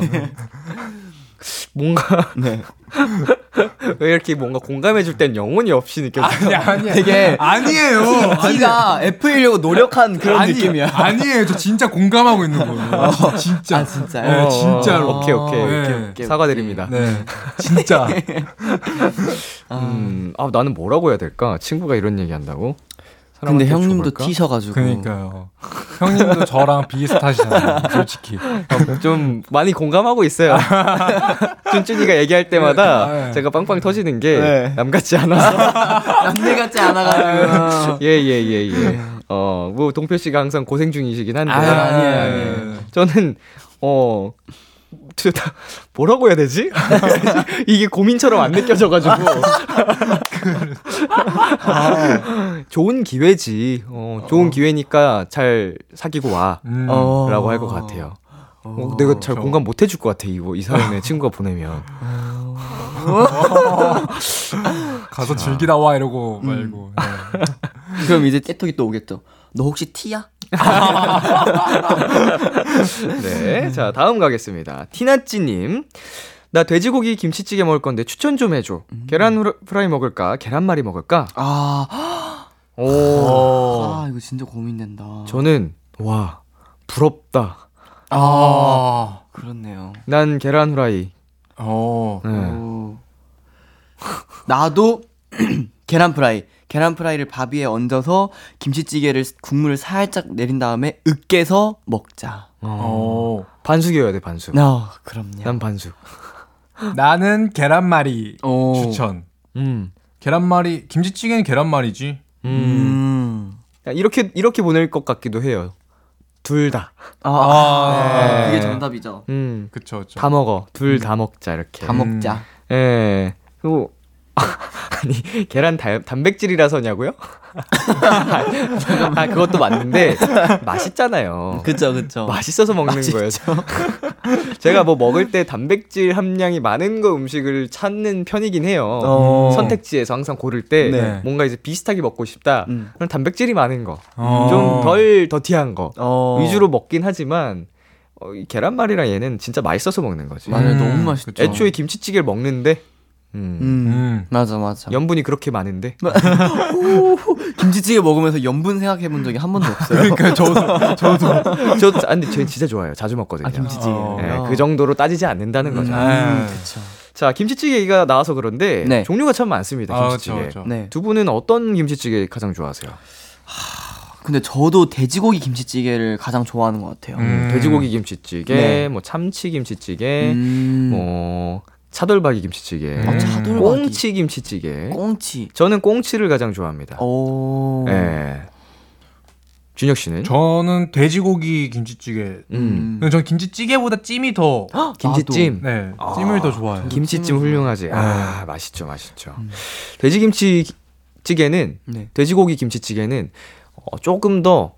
Speaker 2: 뭔가
Speaker 5: 네.
Speaker 2: 왜 이렇게 뭔가 공감해줄 땐 영혼이 없이 느껴져.
Speaker 4: 아니 아니
Speaker 5: 되게
Speaker 4: 아니에요.
Speaker 5: T가 F이려고 노력한 그런
Speaker 4: 아니,
Speaker 5: 느낌이야.
Speaker 4: 아니에요. 저 진짜 공감하고 있는 거예요. 진짜.
Speaker 5: 아, 진짜요?
Speaker 4: 네,
Speaker 2: 어,
Speaker 4: 진짜로.
Speaker 2: 오케이 오케이
Speaker 4: 네.
Speaker 2: 오케이, 오케이. 사과드립니다.
Speaker 4: 네. 진짜.
Speaker 2: 음, 아 나는 뭐라고 해야 될까? 친구가 이런 얘기 한다고?
Speaker 5: 근데 형님도
Speaker 4: 줘볼까?
Speaker 5: 티셔 가지고.
Speaker 4: 그러니까요. 형님도 저랑 비슷하시잖아요. 솔직히.
Speaker 2: 좀 많이 공감하고 있어요. 쭌쭌이가 얘기할 때마다
Speaker 4: 네.
Speaker 2: 제가 빵빵 터지는 게
Speaker 5: 네.
Speaker 2: 남 같지 않아서.
Speaker 5: 남들 같지 않아 가지고.
Speaker 2: 예, 예, 예, 예. 어, 뭐, 동표 씨가 항상 고생 중이시긴 한데.
Speaker 5: 아유, 아니에요,
Speaker 4: 네.
Speaker 5: 아니에요.
Speaker 2: 저는, 어, 저 다- 뭐라고 해야 되지? 이게 고민처럼 안 느껴져가지고. 아, 좋은 기회지. 어, 좋은 기회니까 잘 사귀고 와.
Speaker 4: 음.
Speaker 5: 어.
Speaker 2: 라고 할것 같아요. 어, 내가 잘
Speaker 4: 저-
Speaker 2: 공감 못 해줄 것 같아, 이거, 이 사연에 친구가 보내면.
Speaker 4: 가서 즐기다 와 이러고 말고. 네.
Speaker 5: 그럼 이제 깨톡이 또 오겠죠. 너 혹시 티야?
Speaker 2: 네. 자, 다음 가겠습니다. 티나찌님. 나 돼지고기 김치찌개 먹을 건데 추천 좀 해줘. 계란 후라- 프라이 먹을까? 계란말이 먹을까?
Speaker 5: 아,
Speaker 2: 오.
Speaker 5: 아 이거 진짜 고민된다.
Speaker 2: 저는, 와, 부럽다.
Speaker 5: 아, 그렇네요.
Speaker 2: 난 계란 후라이.
Speaker 4: 어.
Speaker 2: 네.
Speaker 5: 오. 나도 계란 프라이. 계란 프라이를 밥 위에 얹어서 김치찌개를 국물을 살짝 내린 다음에 으깨서 먹자.
Speaker 2: 어.
Speaker 4: 어.
Speaker 2: 반숙이어야 돼, 반숙.
Speaker 5: 어, 그럼요.
Speaker 2: 난 반숙.
Speaker 4: 나는 계란말이
Speaker 5: 오.
Speaker 4: 추천.
Speaker 2: 음.
Speaker 4: 계란말이 김치찌개는 계란말이지.
Speaker 2: 음.
Speaker 5: 음.
Speaker 2: 야, 이렇게, 이렇게 보낼 것 같기도 해요. 둘 다.
Speaker 5: 아,
Speaker 4: 아.
Speaker 5: 그게 정답이죠.
Speaker 2: 음.
Speaker 4: 그쵸 그쵸.
Speaker 2: 다 먹어. 둘다 먹자, 이렇게.
Speaker 5: 다 먹자.
Speaker 2: 예. 그리고 아니 계란 달, 단백질이라서냐고요? 아 그것도 맞는데 맛있잖아요.
Speaker 5: 그쵸, 그쵸.
Speaker 2: 맛있어서 먹는 거예요. 제가 뭐 먹을 때 단백질 함량이 많은 거 음식을 찾는 편이긴 해요.
Speaker 5: 어.
Speaker 2: 선택지에서 항상 고를 때
Speaker 5: 네.
Speaker 2: 뭔가 이제 비슷하게 먹고 싶다.
Speaker 5: 음.
Speaker 2: 그럼 단백질이 많은 거,
Speaker 4: 어.
Speaker 2: 좀덜 더티한 거
Speaker 5: 어.
Speaker 2: 위주로 먹긴 하지만 어, 이 계란말이랑 얘는 진짜 맛있어서 먹는 거지.
Speaker 5: 맞아요.
Speaker 4: 음,
Speaker 5: 너무 맛있죠.
Speaker 2: 애초에 김치찌개를 먹는데 음,
Speaker 5: 음.
Speaker 4: 음.
Speaker 5: 맞아, 맞아.
Speaker 2: 염분이 그렇게 많은데
Speaker 5: 김치찌개 먹으면서 염분 생각해 본 적이 한 번도 없어요.
Speaker 4: 그러니까 저도 저도.
Speaker 2: 저 아, 근데 저 진짜 좋아해요. 자주 먹거든요.
Speaker 5: 아, 김치찌개.
Speaker 4: 어.
Speaker 2: 네, 그 정도로 따지지 않는다는 거죠.
Speaker 4: 음.
Speaker 5: 그쵸.
Speaker 2: 자, 김치찌개가 나와서 그런데
Speaker 5: 네.
Speaker 2: 종류가 참 많습니다.
Speaker 4: 아,
Speaker 2: 김치찌개.
Speaker 4: 그쵸, 그쵸.
Speaker 5: 네.
Speaker 2: 두 분은 어떤 김치찌개 가장 좋아하세요?
Speaker 5: 근데 저도 돼지고기 김치찌개를 가장 좋아하는 것 같아요.
Speaker 4: 음.
Speaker 2: 돼지고기 김치찌개,
Speaker 5: 네.
Speaker 2: 뭐 참치 김치찌개,
Speaker 5: 음.
Speaker 2: 뭐 차돌박이 김치찌개,
Speaker 4: 아,
Speaker 5: 차돌박이.
Speaker 2: 꽁치 김치찌개.
Speaker 5: 꽁치.
Speaker 2: 저는 꽁치를 가장 좋아합니다.
Speaker 5: 오.
Speaker 2: 네. 준혁 씨는?
Speaker 4: 저는 돼지고기 김치찌개.
Speaker 2: 음.
Speaker 4: 전 김치찌개보다 찜이 더
Speaker 2: 김치찜.
Speaker 4: 네, 찜을 더 좋아해요.
Speaker 2: 김치찜 훌륭하지. 아,
Speaker 5: 네.
Speaker 2: 맛있죠, 맛있죠. 돼지 김치찌개는
Speaker 5: 네.
Speaker 2: 돼지고기 김치찌개는 어, 조금 더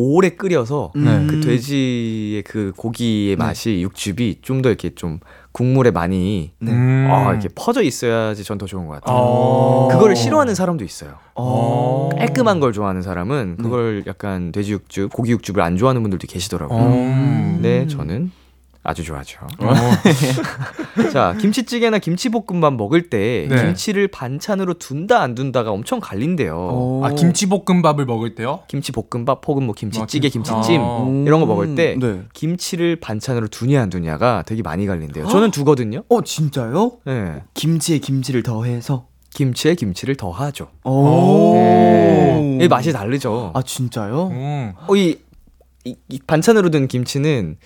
Speaker 2: 오래 끓여서
Speaker 5: 음.
Speaker 2: 그 돼지의 그 고기의 맛이 육즙이 좀 더 이렇게 좀 국물에 많이
Speaker 5: 네.
Speaker 4: 음.
Speaker 2: 아, 이렇게 퍼져 있어야지 전 더 좋은 것 같아요.
Speaker 4: 어.
Speaker 2: 그거를 싫어하는 사람도 있어요.
Speaker 5: 어.
Speaker 2: 깔끔한 걸 좋아하는 사람은 그걸 약간 돼지 육즙, 고기 육즙을 안 좋아하는 분들도 계시더라고요.
Speaker 4: 음.
Speaker 2: 네, 저는 아주 좋아하죠.
Speaker 4: 어.
Speaker 2: 자, 김치찌개나 김치볶음밥 먹을 때
Speaker 4: 네.
Speaker 2: 김치를 반찬으로 둔다 안 둔다가 엄청 갈린대요.
Speaker 5: 오.
Speaker 4: 아 김치볶음밥을 먹을 때요?
Speaker 2: 김치볶음밥 혹은 뭐 김치찌개,
Speaker 4: 아, 김-
Speaker 2: 김치찜
Speaker 4: 아.
Speaker 2: 이런 거 먹을 때
Speaker 5: 네.
Speaker 2: 김치를 반찬으로 두냐 안 두냐가 되게 많이 갈린대요. 저는 두거든요.
Speaker 5: 어, 진짜요?
Speaker 2: 네.
Speaker 5: 김치에 김치를 더해서.
Speaker 2: 김치에 김치를 더하죠.
Speaker 5: 오.
Speaker 2: 네. 이 맛이 다르죠.
Speaker 5: 아, 진짜요?
Speaker 4: 음.
Speaker 2: 어, 이, 이, 이 반찬으로 든 김치는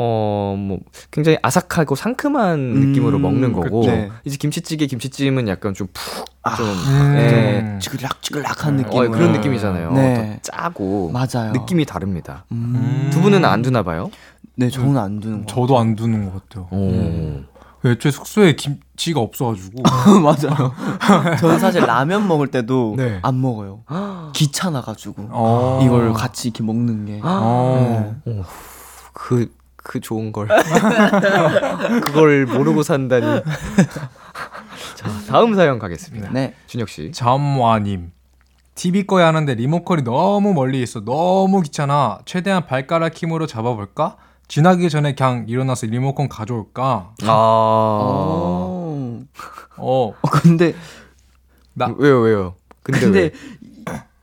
Speaker 2: 어, 뭐, 굉장히 아삭하고 상큼한
Speaker 5: 음,
Speaker 2: 느낌으로 먹는 거고,
Speaker 5: 그쵸. 네.
Speaker 2: 이제 김치찌개, 김치찜은 약간 좀 푹,
Speaker 5: 아,
Speaker 2: 좀,
Speaker 4: 음.
Speaker 2: 예.
Speaker 5: 찌글락찌글락한
Speaker 2: 어,
Speaker 5: 느낌.
Speaker 2: 그런 느낌이잖아요.
Speaker 5: 네.
Speaker 2: 더 짜고,
Speaker 5: 맞아요.
Speaker 2: 느낌이 다릅니다.
Speaker 5: 음.
Speaker 2: 두 분은 안 두나 봐요?
Speaker 5: 네, 저는 안 두는 거.
Speaker 4: 저도 안 두는 것 같아요.
Speaker 2: 오.
Speaker 4: 애초에 숙소에 김치가 없어가지고.
Speaker 5: 맞아요. 저는 사실 라면 먹을 때도
Speaker 4: 네.
Speaker 5: 안 먹어요. 귀찮아가지고
Speaker 4: 어.
Speaker 5: 이걸 같이 이렇게 먹는 게.
Speaker 4: 어.
Speaker 2: 오, 그, 그 좋은 걸. 그걸 모르고 산다니. 자, 다음 사연 가겠습니다.
Speaker 5: 네.
Speaker 2: 준혁 씨.
Speaker 4: 잠와님. TV 꺼야 하는데 리모컨이 너무 멀리 있어. 너무 귀찮아. 최대한 발가락 힘으로 잡아볼까? 지나기 전에 그냥 일어나서 리모컨 가져올까?
Speaker 2: 아.
Speaker 5: 어.
Speaker 4: 어.
Speaker 5: 어, 근데
Speaker 4: 나-
Speaker 2: 왜요, 왜요? 근데,
Speaker 5: 근데
Speaker 2: 왜?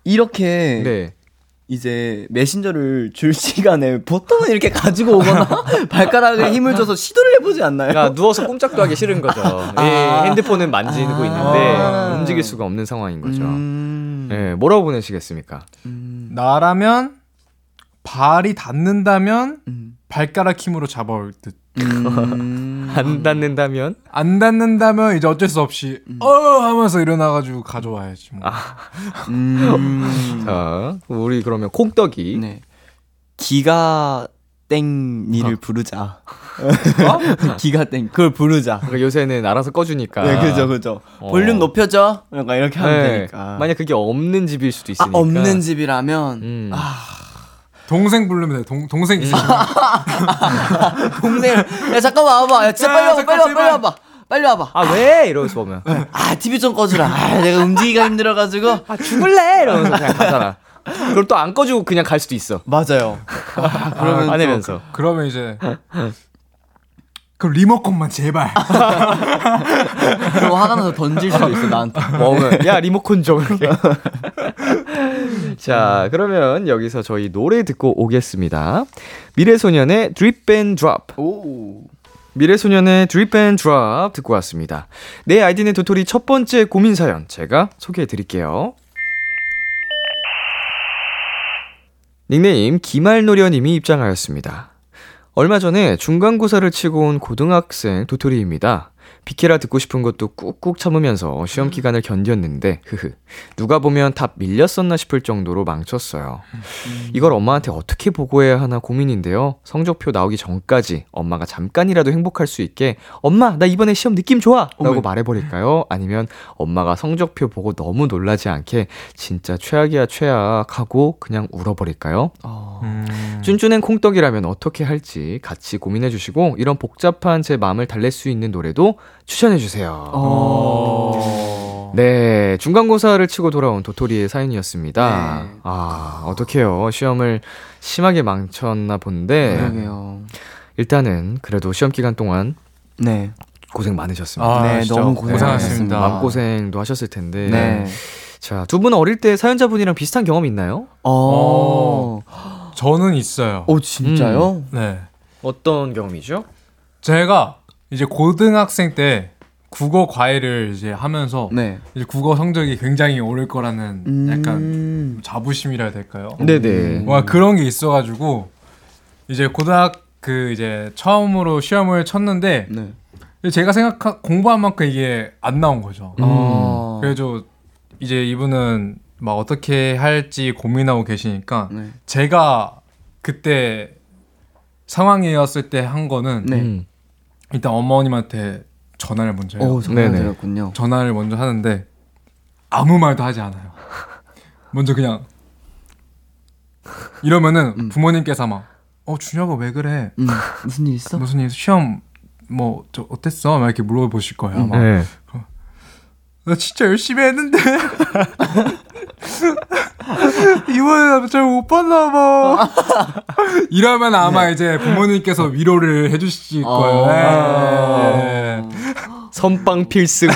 Speaker 5: 이렇게
Speaker 2: 네.
Speaker 5: 이제 메신저를 줄 시간에 보통은 이렇게 가지고 오거나 발가락에 힘을 줘서 시도를 해보지 않나요?
Speaker 2: 그러니까 누워서 꼼짝도 하기 싫은 거죠. 이 핸드폰은 만지고 있는데
Speaker 5: 아.
Speaker 2: 움직일 수가 없는 상황인 거죠.
Speaker 5: 음. 음.
Speaker 2: 예, 뭐라고 보내시겠습니까?
Speaker 5: 음.
Speaker 4: 나라면 발이 닿는다면
Speaker 5: 음.
Speaker 4: 발가락 힘으로 잡아올 듯.
Speaker 5: 음.
Speaker 2: 안 닿는다면?
Speaker 4: 안 닿는다면 이제 어쩔 수 없이 어 하면서 일어나가지고 가져와야지. 뭐.
Speaker 5: 음.
Speaker 2: 자, 우리 그러면 콩떡이.
Speaker 5: 네. 기가 땡 니를 부르자. 기가 땡 그걸 부르자.
Speaker 2: 그러니까 요새는 알아서 꺼주니까.
Speaker 5: 네, 그죠, 그죠.
Speaker 2: 어.
Speaker 5: 볼륨 높여줘. 약간 이렇게 하면
Speaker 2: 네,
Speaker 5: 되니까.
Speaker 2: 만약 그게 없는 집일 수도
Speaker 5: 아,
Speaker 2: 있으니까.
Speaker 5: 없는 집이라면
Speaker 2: 음.
Speaker 4: 동생 부르면 돼. 동 동생 있어.
Speaker 5: 동생. 야 잠깐만 와봐. 야 진짜 빨리 와봐. 빨리 와봐. 빨리 와봐. 빨리 와봐.
Speaker 2: 아, 왜? 이러면서 보면.
Speaker 5: 아 TV 좀 꺼주라. 아, 내가 움직이기가 힘들어가지고.
Speaker 2: 아, 죽을래? 이러면서 그냥 가잖아. 그걸 또 안 꺼주고 그냥 갈 수도 있어.
Speaker 5: 맞아요. 아, 그러면 안또
Speaker 2: 해면서.
Speaker 4: 그러면 이제 그 리모컨만 제발.
Speaker 5: 그럼 화가 나서 던질 수도 있어 나한테.
Speaker 2: 먹으면 야 리모컨 좀 이렇게. 자 그러면 여기서 저희 노래 듣고 오겠습니다. 미래소년의 Drip and Drop.
Speaker 5: 오.
Speaker 2: 미래소년의 Drip and Drop 듣고 왔습니다. 내 아이디는 도토리 첫 번째 고민 사연 제가 소개해 드릴게요. 닉네임 기말노련님이 입장하였습니다. 얼마 전에 중간고사를 치고 온 고등학생 도토리입니다. 비키라 듣고 싶은 것도 꾹꾹 참으면서 시험 기간을 견뎠는데, 흐흐. 누가 보면 답 밀렸었나 싶을 정도로 망쳤어요. 이걸 엄마한테 어떻게 보고해야 하나 고민인데요. 성적표 나오기 전까지 엄마가 잠깐이라도 행복할 수 있게, 엄마, 나 이번에 시험 느낌 좋아! 라고 말해버릴까요? 아니면 엄마가 성적표 보고 너무 놀라지 않게, 진짜 최악이야, 최악 하고 그냥 울어버릴까요?
Speaker 5: 어.
Speaker 4: 음.
Speaker 2: 쭌쭌행 콩떡이라면 어떻게 할지 같이 고민해 주시고 이런 복잡한 제 마음을 달랠 수 있는 노래도 추천해 주세요.
Speaker 5: 어.
Speaker 2: 네, 중간고사를 치고 돌아온 도토리의 사연이었습니다.
Speaker 5: 네.
Speaker 2: 아, 어떡해요. 시험을 심하게 망쳤나 본데
Speaker 5: 그러게요.
Speaker 2: 일단은 그래도 시험 기간 동안
Speaker 5: 네.
Speaker 2: 고생 많으셨습니다.
Speaker 4: 아,
Speaker 5: 네,
Speaker 4: 진짜
Speaker 5: 너무
Speaker 4: 고생하셨습니다.
Speaker 5: 고생하셨습니다.
Speaker 2: 마음고생도 하셨을 텐데.
Speaker 5: 네.
Speaker 2: 자, 두분 어릴 때 사연자분이랑 비슷한 경험 있나요?
Speaker 5: 어.
Speaker 4: 저는 있어요.
Speaker 5: 오 진짜요?
Speaker 4: 네.
Speaker 2: 어떤 경험이죠?
Speaker 4: 제가 이제 고등학생 때 국어 과외를 이제 하면서
Speaker 5: 네.
Speaker 4: 이제 국어 성적이 굉장히 오를 거라는
Speaker 5: 음.
Speaker 4: 약간 자부심이라 해야 될까요?
Speaker 2: 네네.
Speaker 4: 와 그런 게 있어가지고 이제 고등학 그 이제 처음으로 시험을 쳤는데
Speaker 5: 네.
Speaker 4: 제가 생각한 공부한 만큼 이게 안 나온 거죠.
Speaker 2: 음.
Speaker 5: 어.
Speaker 4: 그래서 이제 이분은 막 어떻게 할지 고민하고 계시니까
Speaker 5: 네.
Speaker 4: 제가 그때 상황이었을 때 한 거는
Speaker 5: 네.
Speaker 2: 음.
Speaker 4: 일단 어머님한테 전화를 먼저 해요.
Speaker 5: 오
Speaker 2: 네네.
Speaker 5: 드렸군요.
Speaker 4: 전화를 먼저 하는데 아무 말도 하지 않아요. 먼저 그냥 이러면은
Speaker 5: 음.
Speaker 4: 부모님께서 막 어 준혁아 왜 그래?
Speaker 5: 음, 무슨 일 있어?
Speaker 4: 무슨 일 시험 뭐 저 어땠어? 막 이렇게 물어보실 거예요.
Speaker 5: 음.
Speaker 4: 막.
Speaker 2: 네.
Speaker 4: 나 진짜 열심히 했는데 이번에 잘 못 봤나 봐. 이러면 아마 이제 부모님께서 위로를 해주실 거예요. 네.
Speaker 2: 선빵 필승.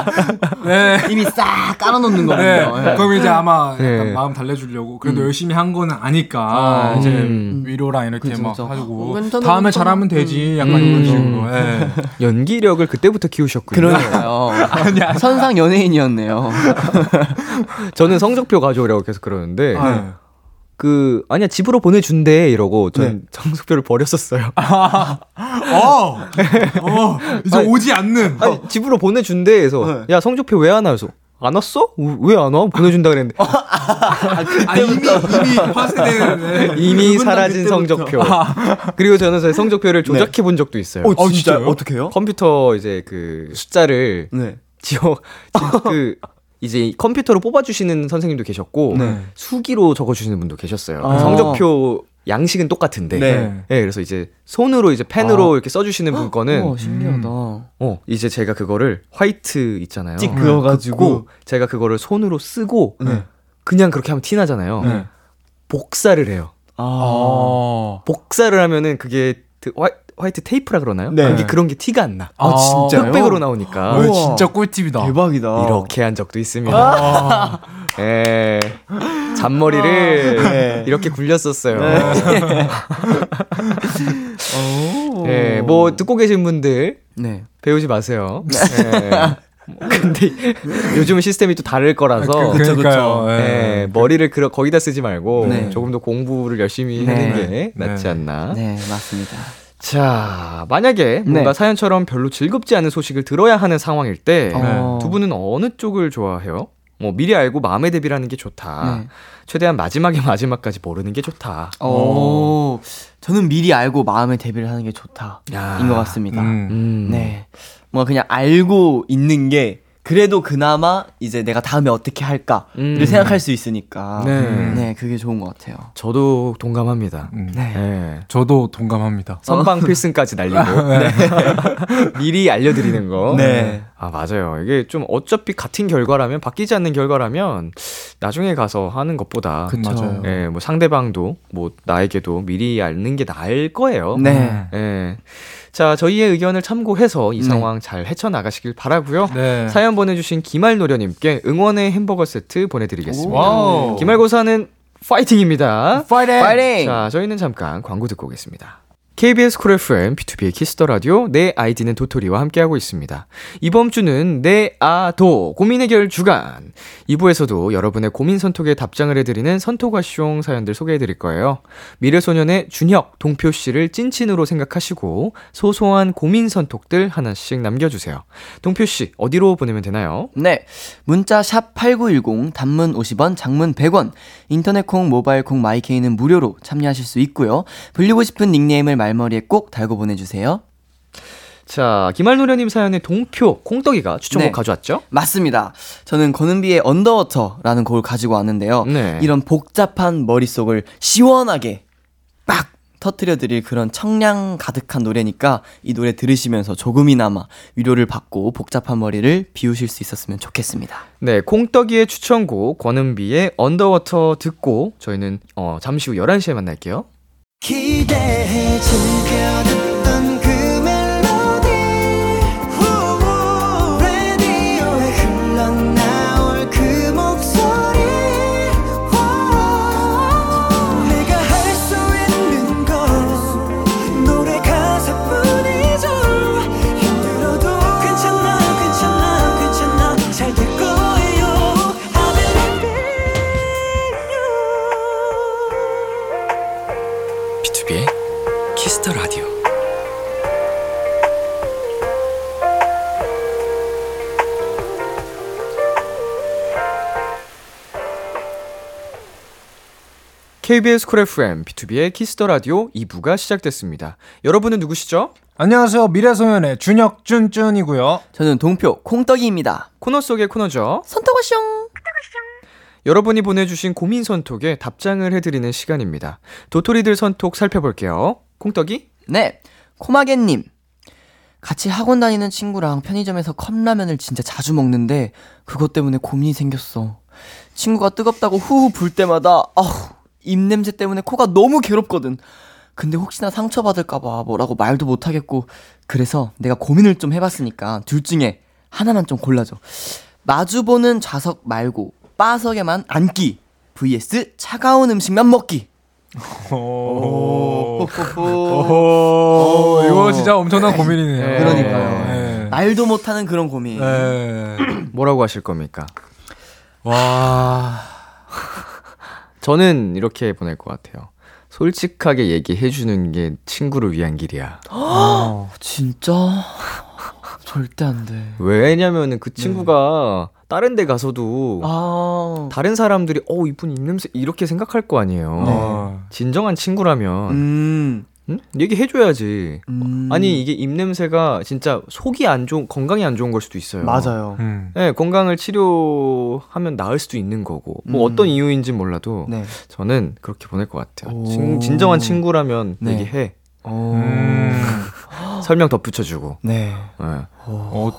Speaker 4: 네.
Speaker 5: 이미 싹 깔아놓는
Speaker 4: 네.
Speaker 5: 거군요. 네.
Speaker 4: 그럼 이제 아마 약간
Speaker 2: 네.
Speaker 4: 마음 달래주려고 그래도 열심히 한 거는 아니까
Speaker 5: 아,
Speaker 4: 이제
Speaker 2: 음.
Speaker 4: 위로랑 이렇게
Speaker 5: 그죠,
Speaker 4: 막. 하고
Speaker 5: 어,
Speaker 4: 다음에
Speaker 5: 괜찮아.
Speaker 4: 잘하면 되지 약간
Speaker 2: 음.
Speaker 4: 이런 식으로. 네.
Speaker 2: 연기력을 그때부터 키우셨군요.
Speaker 5: 그러니까요. 선상 연예인이었네요.
Speaker 2: 저는 성적표 가져오라고 계속 그러는데
Speaker 4: 네.
Speaker 2: 그 아니야 집으로 보내준대 이러고 전
Speaker 5: 네.
Speaker 2: 성적표를 버렸었어요.
Speaker 4: 어, 어, 이제
Speaker 2: 아니,
Speaker 4: 오지 않는.
Speaker 2: 아니 집으로 보내준대 해서
Speaker 5: 네.
Speaker 2: 야 성적표 왜 안 와? 그래서 안 왔어? 왜 안 와? 보내준다 그랬는데
Speaker 4: 아, 이미 이미. 네.
Speaker 2: 이미
Speaker 5: 그분 다
Speaker 2: 사라진. 성적표. 그리고 저는 제 성적표를 조작해 본 적도 있어요.
Speaker 5: 어,
Speaker 4: 어,
Speaker 5: 진짜
Speaker 4: 진짜요?
Speaker 5: 어떻게요?
Speaker 2: 컴퓨터 이제 그 숫자를
Speaker 5: 네.
Speaker 2: 지워 지- 그 이제 컴퓨터로 뽑아주시는 선생님도 계셨고
Speaker 5: 네.
Speaker 2: 수기로 적어주시는 분도 계셨어요.
Speaker 5: 아.
Speaker 2: 성적표 양식은 똑같은데.
Speaker 5: 네.
Speaker 2: 네, 그래서 이제 손으로 이제 펜으로 이렇게 써주시는 분 거는
Speaker 5: 어, 신기하다.
Speaker 2: 어 이제 제가 그거를 화이트 있잖아요.
Speaker 5: 찍 그어가지고.
Speaker 2: 제가 그거를 손으로 쓰고
Speaker 5: 네.
Speaker 2: 그냥 그렇게 하면 티 나잖아요.
Speaker 4: 네.
Speaker 2: 복사를 해요.
Speaker 5: 아.
Speaker 4: 어.
Speaker 2: 복사를 하면은 그게 그 화이트 테이프라 그러나요?
Speaker 5: 네.
Speaker 2: 그게 그런 게 티가 안 나.
Speaker 5: 아, 진짜요?
Speaker 2: 흑백으로 나오니까
Speaker 4: 어,
Speaker 5: 우와.
Speaker 4: 진짜 꿀팁이다.
Speaker 5: 대박이다.
Speaker 2: 이렇게 한 적도 있습니다.
Speaker 4: 아.
Speaker 2: 예. 잔머리를
Speaker 5: 네.
Speaker 2: 이렇게 굴렸었어요.
Speaker 5: 오.
Speaker 2: 예, 뭐 듣고 계신 분들
Speaker 5: 네.
Speaker 2: 배우지 마세요. 예. 근데 요즘은 시스템이 또 다를 거라서
Speaker 4: 그-
Speaker 5: 그쵸. 그쵸.
Speaker 4: 예.
Speaker 2: 네, 머리를 그 거기다 쓰지 말고
Speaker 5: 네.
Speaker 2: 조금 더 공부를 열심히
Speaker 5: 네.
Speaker 2: 하는 게 낫지
Speaker 4: 네.
Speaker 2: 않나.
Speaker 5: 네, 맞습니다.
Speaker 2: 자, 만약에 뭔가
Speaker 5: 네.
Speaker 2: 사연처럼 별로 즐겁지 않은 소식을 들어야 하는 상황일 때두
Speaker 5: 어.
Speaker 2: 분은 어느 쪽을 좋아해요? 뭐 미리 알고 마음에 대비라는 게 좋다.
Speaker 5: 네.
Speaker 2: 최대한 마지막에 마지막까지 모르는 게 좋다.
Speaker 5: 어, 저는 미리 알고 마음의 대비를 하는 게 좋다.
Speaker 2: 야.
Speaker 5: 인것 같습니다.
Speaker 4: 음.
Speaker 2: 음.
Speaker 5: 네. 뭐 그냥 알고 있는 게 그래도 그나마 이제 내가 다음에 어떻게 할까를
Speaker 2: 음.
Speaker 5: 생각할 수 있으니까.
Speaker 2: 네.
Speaker 5: 네, 그게 좋은 것 같아요.
Speaker 2: 저도 동감합니다.
Speaker 4: 음.
Speaker 5: 네.
Speaker 2: 네.
Speaker 4: 저도 동감합니다.
Speaker 2: 선방 필승까지 날리고 미리 알려드리는 거.
Speaker 5: 네.
Speaker 2: 아 맞아요. 이게 좀 어차피 같은 결과라면 바뀌지 않는 결과라면 나중에 가서 하는 것보다
Speaker 5: 그쵸.
Speaker 4: 맞아요.
Speaker 2: 예, 뭐 상대방도 뭐 나에게도 미리 아는 게 나을 거예요.
Speaker 5: 네.
Speaker 2: 예. 자, 저희의 의견을 참고해서 이
Speaker 5: 네.
Speaker 2: 상황 잘 헤쳐나가시길 바라고요.
Speaker 4: 네.
Speaker 2: 사연 보내주신 기말 노련님께 응원의 햄버거 세트 보내드리겠습니다.
Speaker 4: 와우.
Speaker 2: 기말고사는 파이팅입니다.
Speaker 4: 파이팅!
Speaker 5: 파이팅!
Speaker 2: 자, 저희는 잠깐 광고 듣고 오겠습니다. KBS 쿨 FM, B2B의 키스터 라디오, 내 아이디는 도토리와 함께하고 있습니다. 이번 주는 내 아 도 고민 해결 주간. 2부에서도 여러분의 고민 선톡에 답장을 해드리는 선톡아쇼 사연들 소개해드릴 거예요. 미래소년의 준혁, 동표 씨를 찐친으로 생각하시고 소소한 고민 선톡들 하나씩 남겨주세요. 동표 씨 어디로 보내면 되나요?
Speaker 5: 네. 문자 샵8910 단문 50원, 장문 100원. 인터넷 콩, 모바일 콩, 마이케이는 무료로 참여하실 수 있고요. 불리고 싶은 닉네임을 말 머리에 꼭 달고 보내 주세요.
Speaker 2: 자, 김알노련님 사연에 동표, 콩떡이가 추천곡
Speaker 5: 네.
Speaker 2: 가져왔죠?
Speaker 5: 맞습니다. 저는 권은비의 Underwater라는 곡을 가지고 왔는데요.
Speaker 2: 네.
Speaker 5: 이런 복잡한 머릿속을 시원하게 빡 터트려 드릴 그런 청량 가득한 노래니까 이 노래 들으시면서 조금이나마 위로를 받고 복잡한 머리를 비우실 수 있었으면 좋겠습니다.
Speaker 2: 네, 콩떡이의 추천곡 권은비의 Underwater 듣고 저희는 어, 잠시 후 11시에 만날게요.
Speaker 3: 기대해 즐겨듣
Speaker 2: KBS 쿨 FM, B2B의 키스터 라디오 2부가 시작됐습니다. 여러분은 누구시죠?
Speaker 4: 안녕하세요. 미래소년의 준혁 쭌쭌이고요.
Speaker 5: 저는 동표 콩떡이입니다.
Speaker 2: 코너 속의 코너죠.
Speaker 5: 선톡하숑.
Speaker 2: 여러분이 보내주신 고민 선톡에 답장을 해드리는 시간입니다. 도토리들 선톡 살펴볼게요. 콩떡이?
Speaker 5: 네, 코마겐님. 같이 학원 다니는 친구랑 편의점에서 컵라면을 진짜 자주 먹는데 그것 때문에 고민이 생겼어. 친구가 뜨겁다고 후후 불 때마다 아우 입냄새 때문에 코가 너무 괴롭거든. 근데 혹시나 상처받을까봐 뭐라고 말도 못하겠고 그래서 내가 고민을 좀 해봤으니까 둘 중에 하나만 좀 골라줘. 마주보는 좌석 말고 바석에만 앉기 vs 차가운 음식만 먹기.
Speaker 4: 오.
Speaker 5: 호호호.
Speaker 4: 오. 이거 진짜 엄청난 고민이네요.
Speaker 2: 네.
Speaker 5: 그러니까요.
Speaker 4: 네.
Speaker 5: 말도 못하는 그런 고민.
Speaker 4: 네.
Speaker 2: 뭐라고 하실 겁니까?
Speaker 4: 와.
Speaker 2: 저는 이렇게 보낼 것 같아요. 솔직하게 얘기해주는 게 친구를 위한 길이야.
Speaker 5: 진짜 절대 안 돼.
Speaker 2: 왜냐면은 그 친구가 다른 데 가서도
Speaker 5: 아,
Speaker 2: 다른 사람들이 어 이분 입냄새 이렇게 생각할 거 아니에요.
Speaker 4: 어.
Speaker 2: 진정한 친구라면
Speaker 5: 음,
Speaker 2: 응? 얘기해줘야지.
Speaker 5: 음.
Speaker 2: 아니 이게 입 냄새가 진짜 속이 안 좋은 건강이 안 좋은 걸 수도 있어요.
Speaker 5: 맞아요.
Speaker 4: 음.
Speaker 2: 네, 건강을 치료하면 나을 수도 있는 거고 뭐
Speaker 5: 음.
Speaker 2: 어떤 이유인지 몰라도
Speaker 5: 네.
Speaker 2: 저는 그렇게 보낼 것 같아요.
Speaker 5: 오.
Speaker 2: 진, 진정한 친구라면
Speaker 5: 네.
Speaker 2: 얘기해
Speaker 5: 오.
Speaker 4: 음.
Speaker 2: 설명 덧붙여주고
Speaker 5: 네.
Speaker 2: 네.
Speaker 4: 어,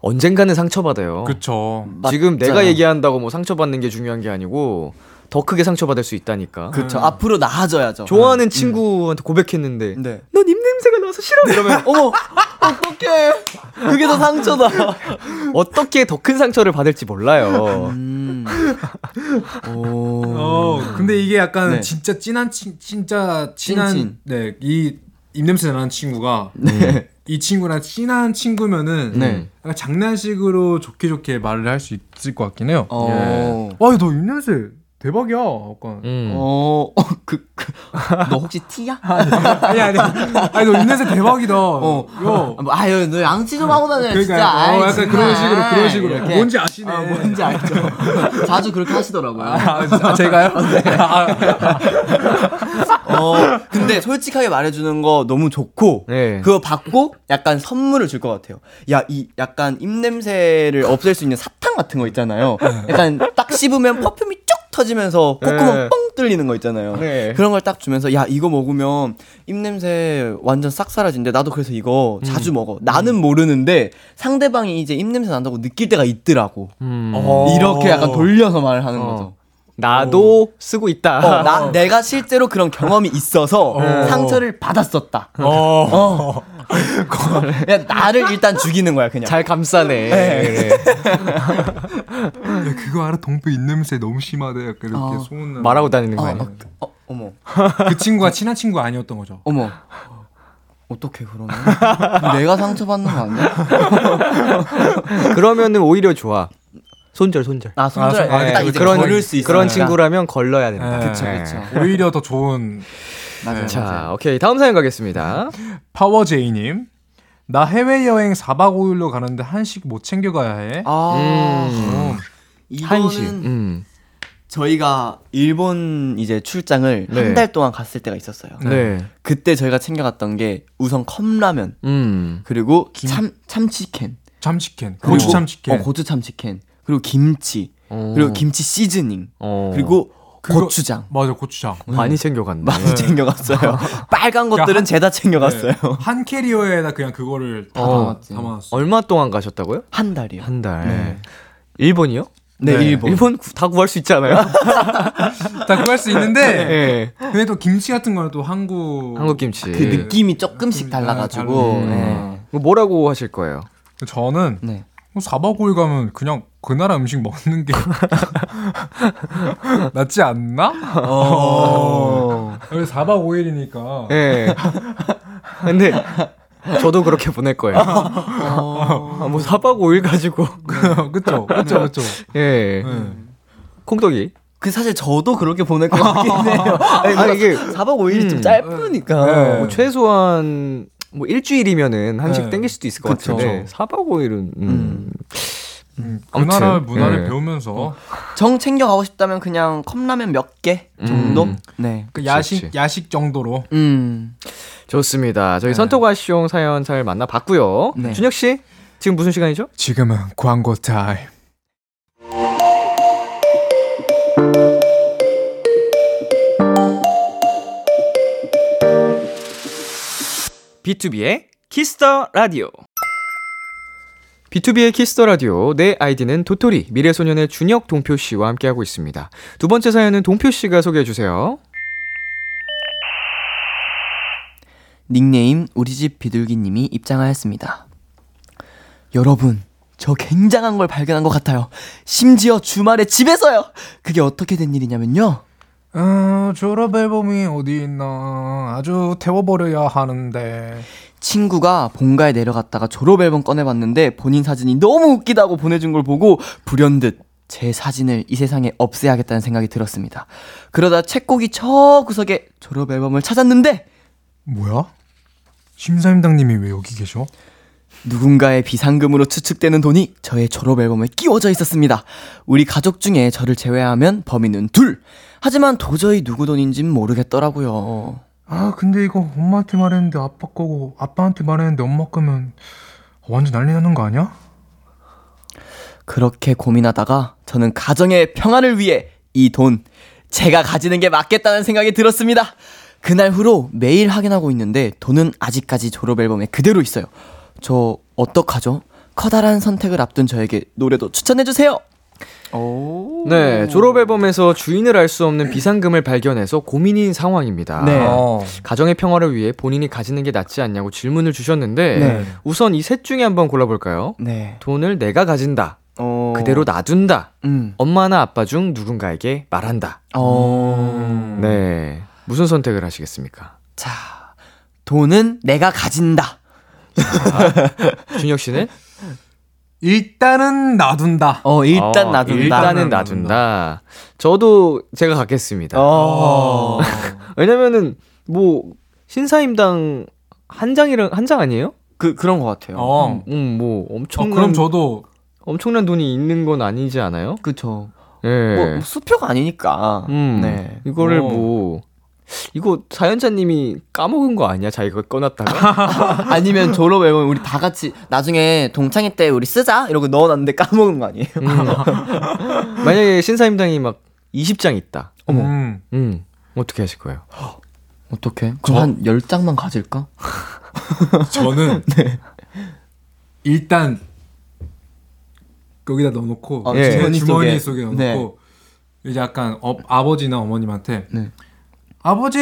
Speaker 2: 언젠가는 상처받아요.
Speaker 4: 그쵸.
Speaker 2: 지금
Speaker 5: 맞아요.
Speaker 2: 내가 얘기한다고 뭐 상처받는 게 중요한 게 아니고 더 크게 상처받을 수 있다니까.
Speaker 5: 그쵸. 앞으로 나아져야죠.
Speaker 2: 좋아하는 친구한테 고백했는데
Speaker 5: 네.
Speaker 2: 넌 입냄새가 나서 싫어 이러면
Speaker 5: 어머, 어떡해. 그게 더 상처다.
Speaker 2: 어떻게 더 큰 상처를 받을지 몰라요.
Speaker 5: 음. 오.
Speaker 4: 어, 근데 이게 약간
Speaker 5: 네.
Speaker 4: 진짜 찐한 친, 진짜 친한
Speaker 5: 찐친.
Speaker 4: 네, 이 입냄새 나는 친구가 이 친구랑 친한 친구면은
Speaker 5: 네.
Speaker 4: 약간 장난식으로 좋게 좋게 말을 할 수 있을 것 같긴 해요.
Speaker 5: 어.
Speaker 4: 와, 너 입냄새 대박이야. 약간.
Speaker 2: 음.
Speaker 5: 어, 어, 그, 그, 너 혹시 티야?
Speaker 4: 아니 아니. 아니 너 입냄새 대박이다.
Speaker 5: 어.
Speaker 4: 요.
Speaker 5: 아, 뭐, 아유, 너 양치 좀 하고 다녀,
Speaker 4: 그러니까
Speaker 5: 진짜. 아이,
Speaker 4: 어, 약간
Speaker 5: 정말.
Speaker 4: 그런 식으로 그런 식으로
Speaker 5: 이렇게.
Speaker 4: 뭔지 아시네.
Speaker 5: 아, 뭔지 알죠. 자주 그렇게 하시더라고요.
Speaker 4: 아, 아, 제가요?
Speaker 5: 어, 근데 솔직하게 말해주는 거 너무 좋고,
Speaker 2: 네.
Speaker 5: 그거 받고 약간 선물을 줄 것 같아요. 야, 이 약간 입냄새를 없앨 수 있는 사탕 같은 거 있잖아요. 약간 딱 씹으면 퍼퓸이 쭉 터지면서 콧구멍
Speaker 2: 네.
Speaker 5: 뻥 뚫리는 거 있잖아요.
Speaker 2: 네.
Speaker 5: 그런 걸 딱 주면서 야, 이거 먹으면 입냄새 완전 싹 사라진대. 나도 그래서 이거 자주 먹어. 나는 모르는데 상대방이 이제 입냄새 난다고 느낄 때가 있더라고.
Speaker 2: 음.
Speaker 5: 이렇게 약간 돌려서 말을 하는 거죠.
Speaker 2: 나도 쓰고 있다.
Speaker 5: 어, 나 내가 실제로 그런 경험이 있어서 상처를 받았었다. 어. 그냥 나를 일단 죽이는 거야 그냥.
Speaker 2: 잘 감싸네. 그래.
Speaker 4: 야, 그거 알아? 동표 입냄새 너무 심하대. 약간 이렇게
Speaker 5: 어.
Speaker 4: 소문
Speaker 2: 말하고 다니는 거
Speaker 5: 어,
Speaker 2: 아니야?
Speaker 5: 어, 어, 어 머,
Speaker 4: 그 친구가 친한 친구 아니었던 거죠.
Speaker 5: 어머. 어떻게 그러면? 내가 상처받는 거 아니야?
Speaker 2: 그러면은 오히려 좋아. 손절, 손절.
Speaker 5: 아 손절.
Speaker 4: 아,
Speaker 5: 딱
Speaker 4: 네,
Speaker 5: 이제
Speaker 2: 그런
Speaker 5: 걸을 수 있어.
Speaker 2: 그런 친구라면 걸러야 된다.
Speaker 4: 네.
Speaker 5: 그쵸 그쵸.
Speaker 4: 오히려 더 좋은
Speaker 5: 맞아 맞아.
Speaker 2: 자, 오케이. 다음 사연 가겠습니다.
Speaker 4: 파워제이님. 나 해외여행 4박 5일로 가는데 한식 못 챙겨가야 해.
Speaker 5: 아
Speaker 2: 음.
Speaker 5: 이거는.
Speaker 2: 음.
Speaker 5: 저희가 일본 이제 출장을
Speaker 2: 네.
Speaker 5: 한달 동안 갔을 때가 있었어요.
Speaker 2: 네.
Speaker 5: 그때 저희가 챙겨갔던 게 우선 컵라면
Speaker 2: 음.
Speaker 5: 그리고 참 참치캔
Speaker 4: 참치캔. 고추 참치캔.
Speaker 5: 어, 고추 참치캔 그리고 김치
Speaker 2: 어.
Speaker 5: 그리고 김치 시즈닝
Speaker 2: 어.
Speaker 5: 그리고
Speaker 4: 그거-
Speaker 5: 고추장
Speaker 4: 맞아, 고추장.
Speaker 2: 많이 챙겨갔네.
Speaker 5: 많이 챙겨갔어요. 빨간 것들은
Speaker 4: 한-
Speaker 5: 죄다 챙겨갔어요.
Speaker 4: 네. 한 캐리어에다 그냥 그거를 다
Speaker 2: 어.
Speaker 5: 담았지.
Speaker 4: 담아놨어.
Speaker 2: 얼마 동안 가셨다고요?
Speaker 5: 한 달이요.
Speaker 2: 한 달.
Speaker 5: 네.
Speaker 2: 일본이요?
Speaker 5: 네,
Speaker 4: 네.
Speaker 5: 일본.
Speaker 2: 일본 구- 다 구할 수 있잖아요.
Speaker 4: 다 구할 수 있는데
Speaker 2: 네.
Speaker 4: 근데 또 김치 같은 거는 또 한국
Speaker 2: 한국 김치.
Speaker 5: 그 느낌이 조금씩 달라가지고.
Speaker 2: 음.
Speaker 5: 네.
Speaker 2: 뭐 뭐라고 하실 거예요?
Speaker 4: 저는
Speaker 5: 네.
Speaker 4: 4박 5일 가면 그냥 그 나라 음식 먹는 게 낫지 않나?
Speaker 2: 어.
Speaker 4: 그래서 4박 5일이니까
Speaker 2: 예. 근데 저도 그렇게 보낼 거예요.
Speaker 5: 어.
Speaker 2: 아, 뭐 4박 5일 가지고.
Speaker 4: 그쵸 그쵸 그쵸
Speaker 2: 예.
Speaker 4: 네.
Speaker 2: 콩떡이.
Speaker 5: 그 사실 저도 그렇게 보낼 것 같긴 해요. 아니,
Speaker 2: 아니,
Speaker 5: 이게
Speaker 2: 이게
Speaker 5: 4박 5일이
Speaker 2: 음.
Speaker 5: 좀 짧으니까.
Speaker 4: 네.
Speaker 2: 뭐 최소한 뭐 일주일이면 한식
Speaker 4: 네.
Speaker 2: 땡길 수도 있을 것
Speaker 5: 그쵸.
Speaker 2: 같은데 4박 5일은 음.
Speaker 4: 음, 그
Speaker 2: 아무튼,
Speaker 4: 나라 문화를
Speaker 2: 네.
Speaker 4: 배우면서
Speaker 5: 정 챙겨 가고 싶다면 그냥 컵라면 몇 개 정도?
Speaker 2: 음.
Speaker 5: 네.
Speaker 4: 그 야식
Speaker 2: 그치.
Speaker 4: 야식 정도로
Speaker 5: 음.
Speaker 2: 좋습니다. 저희
Speaker 4: 네.
Speaker 2: 선톡하숑 사연 잘 만나봤고요.
Speaker 5: 네.
Speaker 2: 준혁 씨 지금 무슨 시간이죠?
Speaker 4: 지금은 광고 타임
Speaker 2: B2B의 키스터 라디오. B2B의 키스터 라디오. 내 아이디는 도토리 미래소년의 준혁 동표 씨와 함께하고 있습니다. 두 번째 사연은 동표 씨가 소개해 주세요.
Speaker 5: 닉네임 우리 집 비둘기님이 입장하였습니다. 여러분, 저 굉장한 걸 발견한 것 같아요. 심지어 주말에 집에서요. 그게 어떻게 된 일이냐면요.
Speaker 4: 어, 졸업 앨범이 어디 있나 아주 태워버려야 하는데
Speaker 5: 친구가 본가에 내려갔다가 졸업 앨범 꺼내봤는데 본인 사진이 너무 웃기다고 보내준 걸 보고 불현듯 제 사진을 이 세상에 없애야겠다는 생각이 들었습니다. 그러다 책고기 저 구석에 졸업 앨범을 찾았는데
Speaker 4: 뭐야? 심사임당님이 왜 여기 계셔?
Speaker 5: 누군가의 비상금으로 추측되는 돈이 저의 졸업 앨범에 끼워져 있었습니다. 우리 가족 중에 저를 제외하면 범인은 둘. 하지만 도저히 누구 돈인진 모르겠더라고요.
Speaker 4: 아 근데 이거 엄마한테 말했는데 아빠 거고 아빠한테 말했는데 엄마 거면 완전 난리 나는 거 아니야?
Speaker 5: 그렇게 고민하다가 저는 가정의 평안을 위해 이 돈 제가 가지는 게 맞겠다는 생각이 들었습니다. 그날 후로 매일 확인하고 있는데 돈은 아직까지 졸업 앨범에 그대로 있어요. 저 어떡하죠? 커다란 선택을 앞둔 저에게 노래도 추천해 주세요. 오.
Speaker 2: 네, 졸업 앨범에서 주인을 알 수 없는 비상금을 발견해서 고민인 상황입니다.
Speaker 5: 네.
Speaker 4: 어.
Speaker 2: 가정의 평화를 위해 본인이 가지는 게 낫지 않냐고 질문을 주셨는데
Speaker 5: 네.
Speaker 2: 우선 이 셋 중에 한번 골라볼까요?
Speaker 5: 네.
Speaker 2: 돈을 내가 가진다,
Speaker 5: 어.
Speaker 2: 그대로 놔둔다,
Speaker 5: 음.
Speaker 2: 엄마나 아빠 중 누군가에게 말한다.
Speaker 5: 어.
Speaker 2: 네, 무슨 선택을 하시겠습니까?
Speaker 5: 자, 돈은 내가 가진다.
Speaker 2: 준혁 씨는?
Speaker 4: 일단은 놔둔다.
Speaker 5: 어, 일단
Speaker 2: 어,
Speaker 5: 놔둔다.
Speaker 2: 일단은 놔둔다. 저도 제가 갖겠습니다.
Speaker 5: 어.
Speaker 2: 왜냐면은 뭐 신사임당 한 장이랑 한 장 아니에요?
Speaker 5: 그 그런 것 같아요.
Speaker 4: 어.
Speaker 2: 음, 뭐
Speaker 4: 어,
Speaker 2: 엄청난
Speaker 4: 그럼 저도
Speaker 2: 엄청난 돈이 있는 건 아니지 않아요?
Speaker 5: 그쵸.
Speaker 2: 예.
Speaker 5: 뭐 수표가 아니니까.
Speaker 2: 음,
Speaker 5: 네.
Speaker 2: 이거를
Speaker 4: 어.
Speaker 2: 뭐 이거 사연자님이 까먹은 거 아니야? 자기가 꺼놨다가
Speaker 5: 아니면 졸업 앨범 우리 다 같이 나중에 동창회 때 우리 쓰자 이러고 넣어놨는데 까먹은 거 아니에요?
Speaker 2: 음. 만약에 신사임당이 막 20장 있다.
Speaker 4: 어머. 음.
Speaker 2: 음. 어떻게 하실 거예요?
Speaker 5: 어떻게? 그럼 한 10장만 가질까?
Speaker 4: 저는 일단 거기다 넣어놓고
Speaker 5: 어,
Speaker 2: 예.
Speaker 4: 제
Speaker 5: 주머니
Speaker 4: 주머니,
Speaker 5: 속에.
Speaker 4: 속에, 넣어놓고
Speaker 5: 네.
Speaker 4: 이제 약간 어, 아버지나 어머님한테
Speaker 5: 네.
Speaker 4: 아버지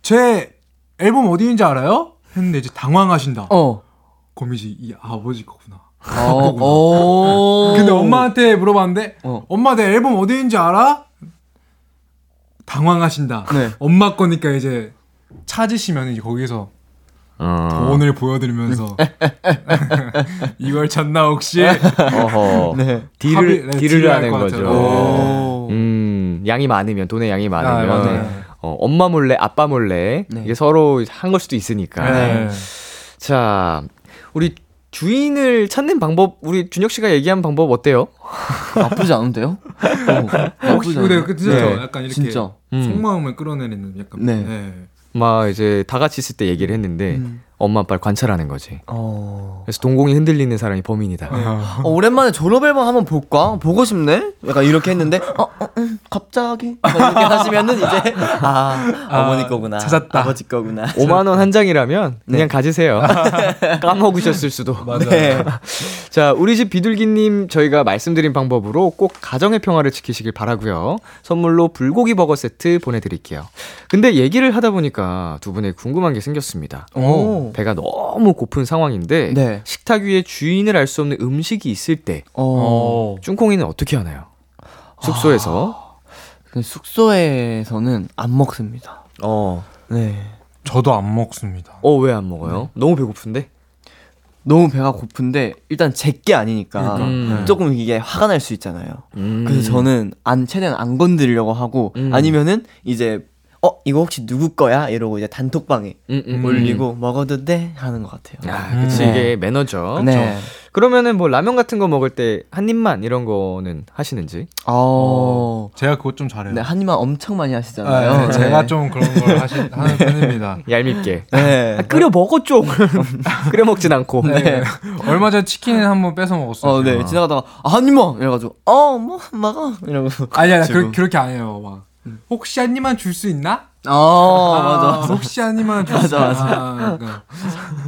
Speaker 4: 제 앨범 어디 있는지 알아요? 했는데 이제 당황하신다.
Speaker 5: 어.
Speaker 4: 이제 이 아버지 거구나.
Speaker 5: 어. 어.
Speaker 4: 근데 엄마한테 물어봤는데
Speaker 5: 어.
Speaker 4: 엄마 내 앨범 어디 있는지 알아? 당황하신다.
Speaker 5: 네.
Speaker 4: 엄마 거니까 이제 찾으시면 이제 거기서
Speaker 2: 어.
Speaker 4: 돈을 보여드리면서 이걸 찾나 혹시
Speaker 2: 어허.
Speaker 5: 네.
Speaker 2: 딜을
Speaker 4: 네,
Speaker 2: 딜을
Speaker 4: 딜을
Speaker 2: 하는 거죠. 음, 양이 많으면 돈의 양이 많으면
Speaker 4: 아.
Speaker 2: 어, 엄마 몰래 아빠 몰래
Speaker 5: 네.
Speaker 2: 이게 서로 한 걸 수도 있으니까.
Speaker 4: 네.
Speaker 2: 자, 우리 주인을 찾는 방법 우리 준혁 씨가 얘기한 방법 어때요?
Speaker 5: 나쁘지 않은데요? 어,
Speaker 4: 혹시 근데 그 진짜
Speaker 2: 네.
Speaker 4: 약간 이렇게
Speaker 5: 진짜.
Speaker 2: 음.
Speaker 4: 속마음을 끌어내리는 약간
Speaker 5: 네.
Speaker 4: 네.
Speaker 2: 막 이제 다 같이 있을 때 얘기를 했는데
Speaker 5: 음.
Speaker 2: 엄마 아빠를 관찰하는 거지.
Speaker 5: 어.
Speaker 2: 그래서 동공이 흔들리는 사람이 범인이다.
Speaker 5: 어, 오랜만에 졸업 앨범 한번 볼까? 보고 싶네? 약간 이렇게 했는데, 어, 어, 음, 갑자기? 막 이렇게 하시면은 이제, 아, 어머니 거구나.
Speaker 4: 찾았다.
Speaker 5: 아버지 거구나.
Speaker 2: 5만 원 한 장이라면 그냥
Speaker 5: 네.
Speaker 2: 가지세요. 까먹으셨을 수도.
Speaker 4: 맞아.
Speaker 5: 네.
Speaker 2: 자, 우리 집 비둘기 님 저희가 말씀드린 방법으로 꼭 가정의 평화를 지키시길 바라고요. 선물로 불고기 버거 세트 보내 드릴게요. 근데 얘기를 하다 보니까 두 분의 궁금한 게 생겼습니다.
Speaker 5: 오.
Speaker 2: 배가 너무 고픈 상황인데
Speaker 5: 네.
Speaker 2: 식탁 위에 주인을 알 수 없는 음식이 있을 때
Speaker 5: 어.
Speaker 2: 쭝콩이는 어떻게 하나요? 숙소에서
Speaker 5: 근데 숙소에서는 안 먹습니다.
Speaker 2: 어.
Speaker 5: 네.
Speaker 4: 저도 안 먹습니다.
Speaker 2: 어, 왜 안 먹어요? 너무 배고픈데?
Speaker 5: 너무 배가 고픈데, 일단 제게 아니니까,
Speaker 2: 음.
Speaker 5: 조금 이게 화가 날 수 있잖아요.
Speaker 2: 음.
Speaker 5: 그래서 저는 안, 최대한 안 건드리려고 하고,
Speaker 2: 음.
Speaker 5: 아니면은 이제, 어, 이거 혹시 누구 거야? 이러고 이제 단톡방에
Speaker 2: 음, 음,
Speaker 5: 올리고, 먹어도 돼? 하는 것 같아요.
Speaker 2: 아, 그치
Speaker 5: 음.
Speaker 2: 이게 매너죠.
Speaker 5: 네.
Speaker 2: 그러면은 뭐 라면 같은 거 먹을 때 한 입만 이런 거는 하시는지?
Speaker 5: 어.
Speaker 4: 제가 그것 좀 잘해요.
Speaker 5: 네, 한 입만 엄청 많이
Speaker 4: 네,
Speaker 5: 하시잖아요.
Speaker 4: 제가 좀 그런 걸 하시, 하는 편입니다.
Speaker 2: 얄밉게.
Speaker 5: 네.
Speaker 2: 아, 끓여 먹어 좀. 끓여 먹진 않고.
Speaker 5: 네.
Speaker 4: 얼마 전에 치킨 한번 뺏어 먹었어요.
Speaker 5: 어, 네.
Speaker 4: 제가.
Speaker 5: 지나가다가, 아, 한 입만! 이래가지고, 어, 뭐, 먹어. 이러고.
Speaker 4: 아니, 아니,
Speaker 5: 지금.
Speaker 4: 그, 그렇게 안 해요. 막. 혹시 한 입만 줄 수 있나?
Speaker 5: 어,
Speaker 4: 아,
Speaker 5: 맞아, 맞아.
Speaker 4: 혹시 한 입만 줄수
Speaker 5: 맞아,
Speaker 4: 있나? 아, 약간.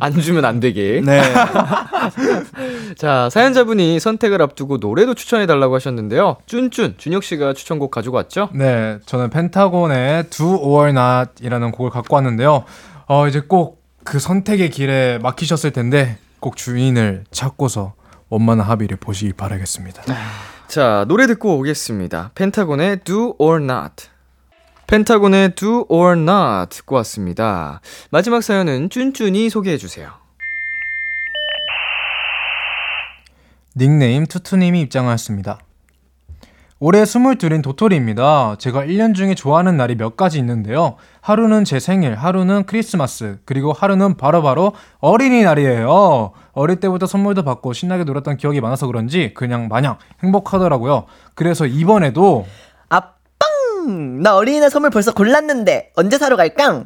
Speaker 2: 안 주면 안 되게.
Speaker 5: 네.
Speaker 2: 자, 사연자분이 선택을 앞두고 노래도 추천해 달라고 하셨는데요. 쭌쭌 준혁 씨가 추천곡 가지고 왔죠?
Speaker 4: 네, 저는 펜타곤의 Do or Not이라는 곡을 갖고 왔는데요. 어, 이제 꼭 그 선택의 길에 막히셨을 텐데 꼭 주인을 찾고서 원만한 합의를 보시길 바라겠습니다.
Speaker 2: 자, 노래 듣고 오겠습니다. 펜타곤의 Do or Not. 펜타곤의 Do or Not 듣고 왔습니다. 마지막 사연은 쭌쭌이 소개해 주세요.
Speaker 4: 닉네임 투투님이 입장하였습니다. 올해 22인 도토리입니다. 제가 1년 중에 좋아하는 날이 몇 가지 있는데요. 하루는 제 생일, 하루는 크리스마스, 그리고 하루는 바로바로 어린이날이에요. 어릴 때부터 선물도 받고 신나게 놀았던 기억이 많아서 그런지 그냥 마냥 행복하더라고요. 그래서 이번에도
Speaker 5: 아빵! 나 어린이날 선물 벌써 골랐는데, 언제 사러 갈까?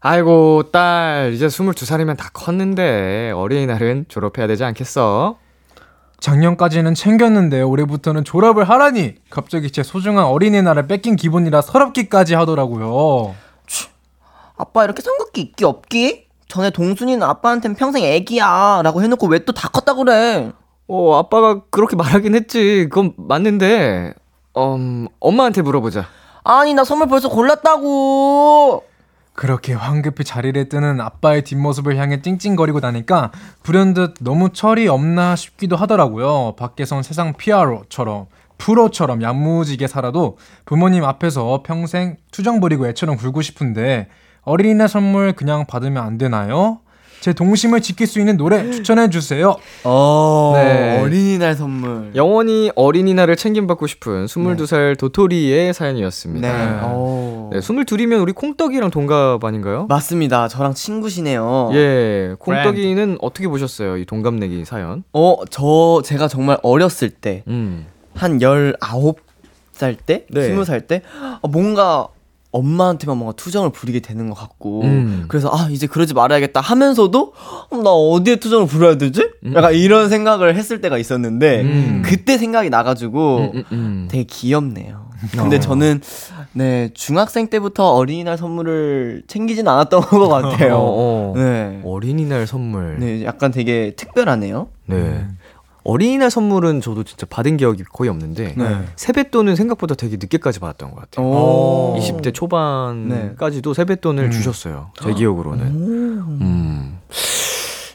Speaker 2: 아이고, 딸, 이제 22살이면 다 컸는데, 어린이날은 졸업해야 되지 않겠어?
Speaker 4: 작년까지는 챙겼는데 올해부터는 졸업을 하라니 갑자기 제 소중한 어린이날을 뺏긴 기분이라 서럽기까지 하더라고요.
Speaker 5: 아빠 이렇게 삼각기 있기 없기? 전에 동순이는 아빠한텐 평생 애기야. 라고 해놓고 왜 또 다 컸다 그래?
Speaker 2: 어, 아빠가 그렇게 말하긴 했지. 그건 맞는데, 음, 엄마한테 물어보자.
Speaker 5: 아니, 나 선물 벌써 골랐다고!
Speaker 4: 그렇게 황급히 자리를 뜨는 아빠의 뒷모습을 향해 찡찡거리고 나니까 불현듯 너무 철이 없나 싶기도 하더라고요. 밖에선 세상 피아로처럼 프로처럼 야무지게 살아도 부모님 앞에서 평생 투정 부리고 애처럼 굴고 싶은데 어린이날 선물 그냥 받으면 안 되나요? 제 동심을 지킬 수 있는 노래 추천해 주세요.
Speaker 5: 어,
Speaker 2: 네.
Speaker 5: 어린이날 선물.
Speaker 2: 영원히 어린이날을 챙김받고 싶은 22살 도토리의 사연이었습니다.
Speaker 5: 네.
Speaker 4: 네.
Speaker 5: 어.
Speaker 2: 네, 22이면 우리 콩떡이랑 동갑 아닌가요?
Speaker 5: 맞습니다. 저랑 친구시네요.
Speaker 2: 예, 콩떡이는 어떻게 보셨어요? 이 동갑내기 사연?
Speaker 5: 어, 저 제가 정말 어렸을 때
Speaker 2: 음.
Speaker 5: 한 19살 때,
Speaker 2: 네.
Speaker 5: 20살 때 어, 뭔가 엄마한테만 뭔가 투정을 부리게 되는 것 같고
Speaker 2: 음.
Speaker 5: 그래서 아 이제 그러지 말아야겠다 하면서도 어, 나 어디에 투정을 부려야 되지? 약간 이런 생각을 했을 때가 있었는데
Speaker 2: 음.
Speaker 5: 그때 생각이 나가지고
Speaker 2: 음, 음, 음.
Speaker 5: 되게 귀엽네요. 근데 저는 네 중학생 때부터 어린이날 선물을 챙기진 않았던 것 같아요.
Speaker 2: 어, 어.
Speaker 5: 네.
Speaker 2: 어린이날 선물. 네.
Speaker 5: 네, 약간 되게 특별하네요.
Speaker 2: 어린이날 선물은 저도 진짜 받은 기억이 거의 없는데
Speaker 5: 네.
Speaker 2: 세뱃돈은 생각보다 되게 늦게까지 받았던 것 같아요.
Speaker 5: 오.
Speaker 2: 20대 초반까지도 세뱃돈을
Speaker 4: 음.
Speaker 2: 주셨어요. 제 기억으로는. 음.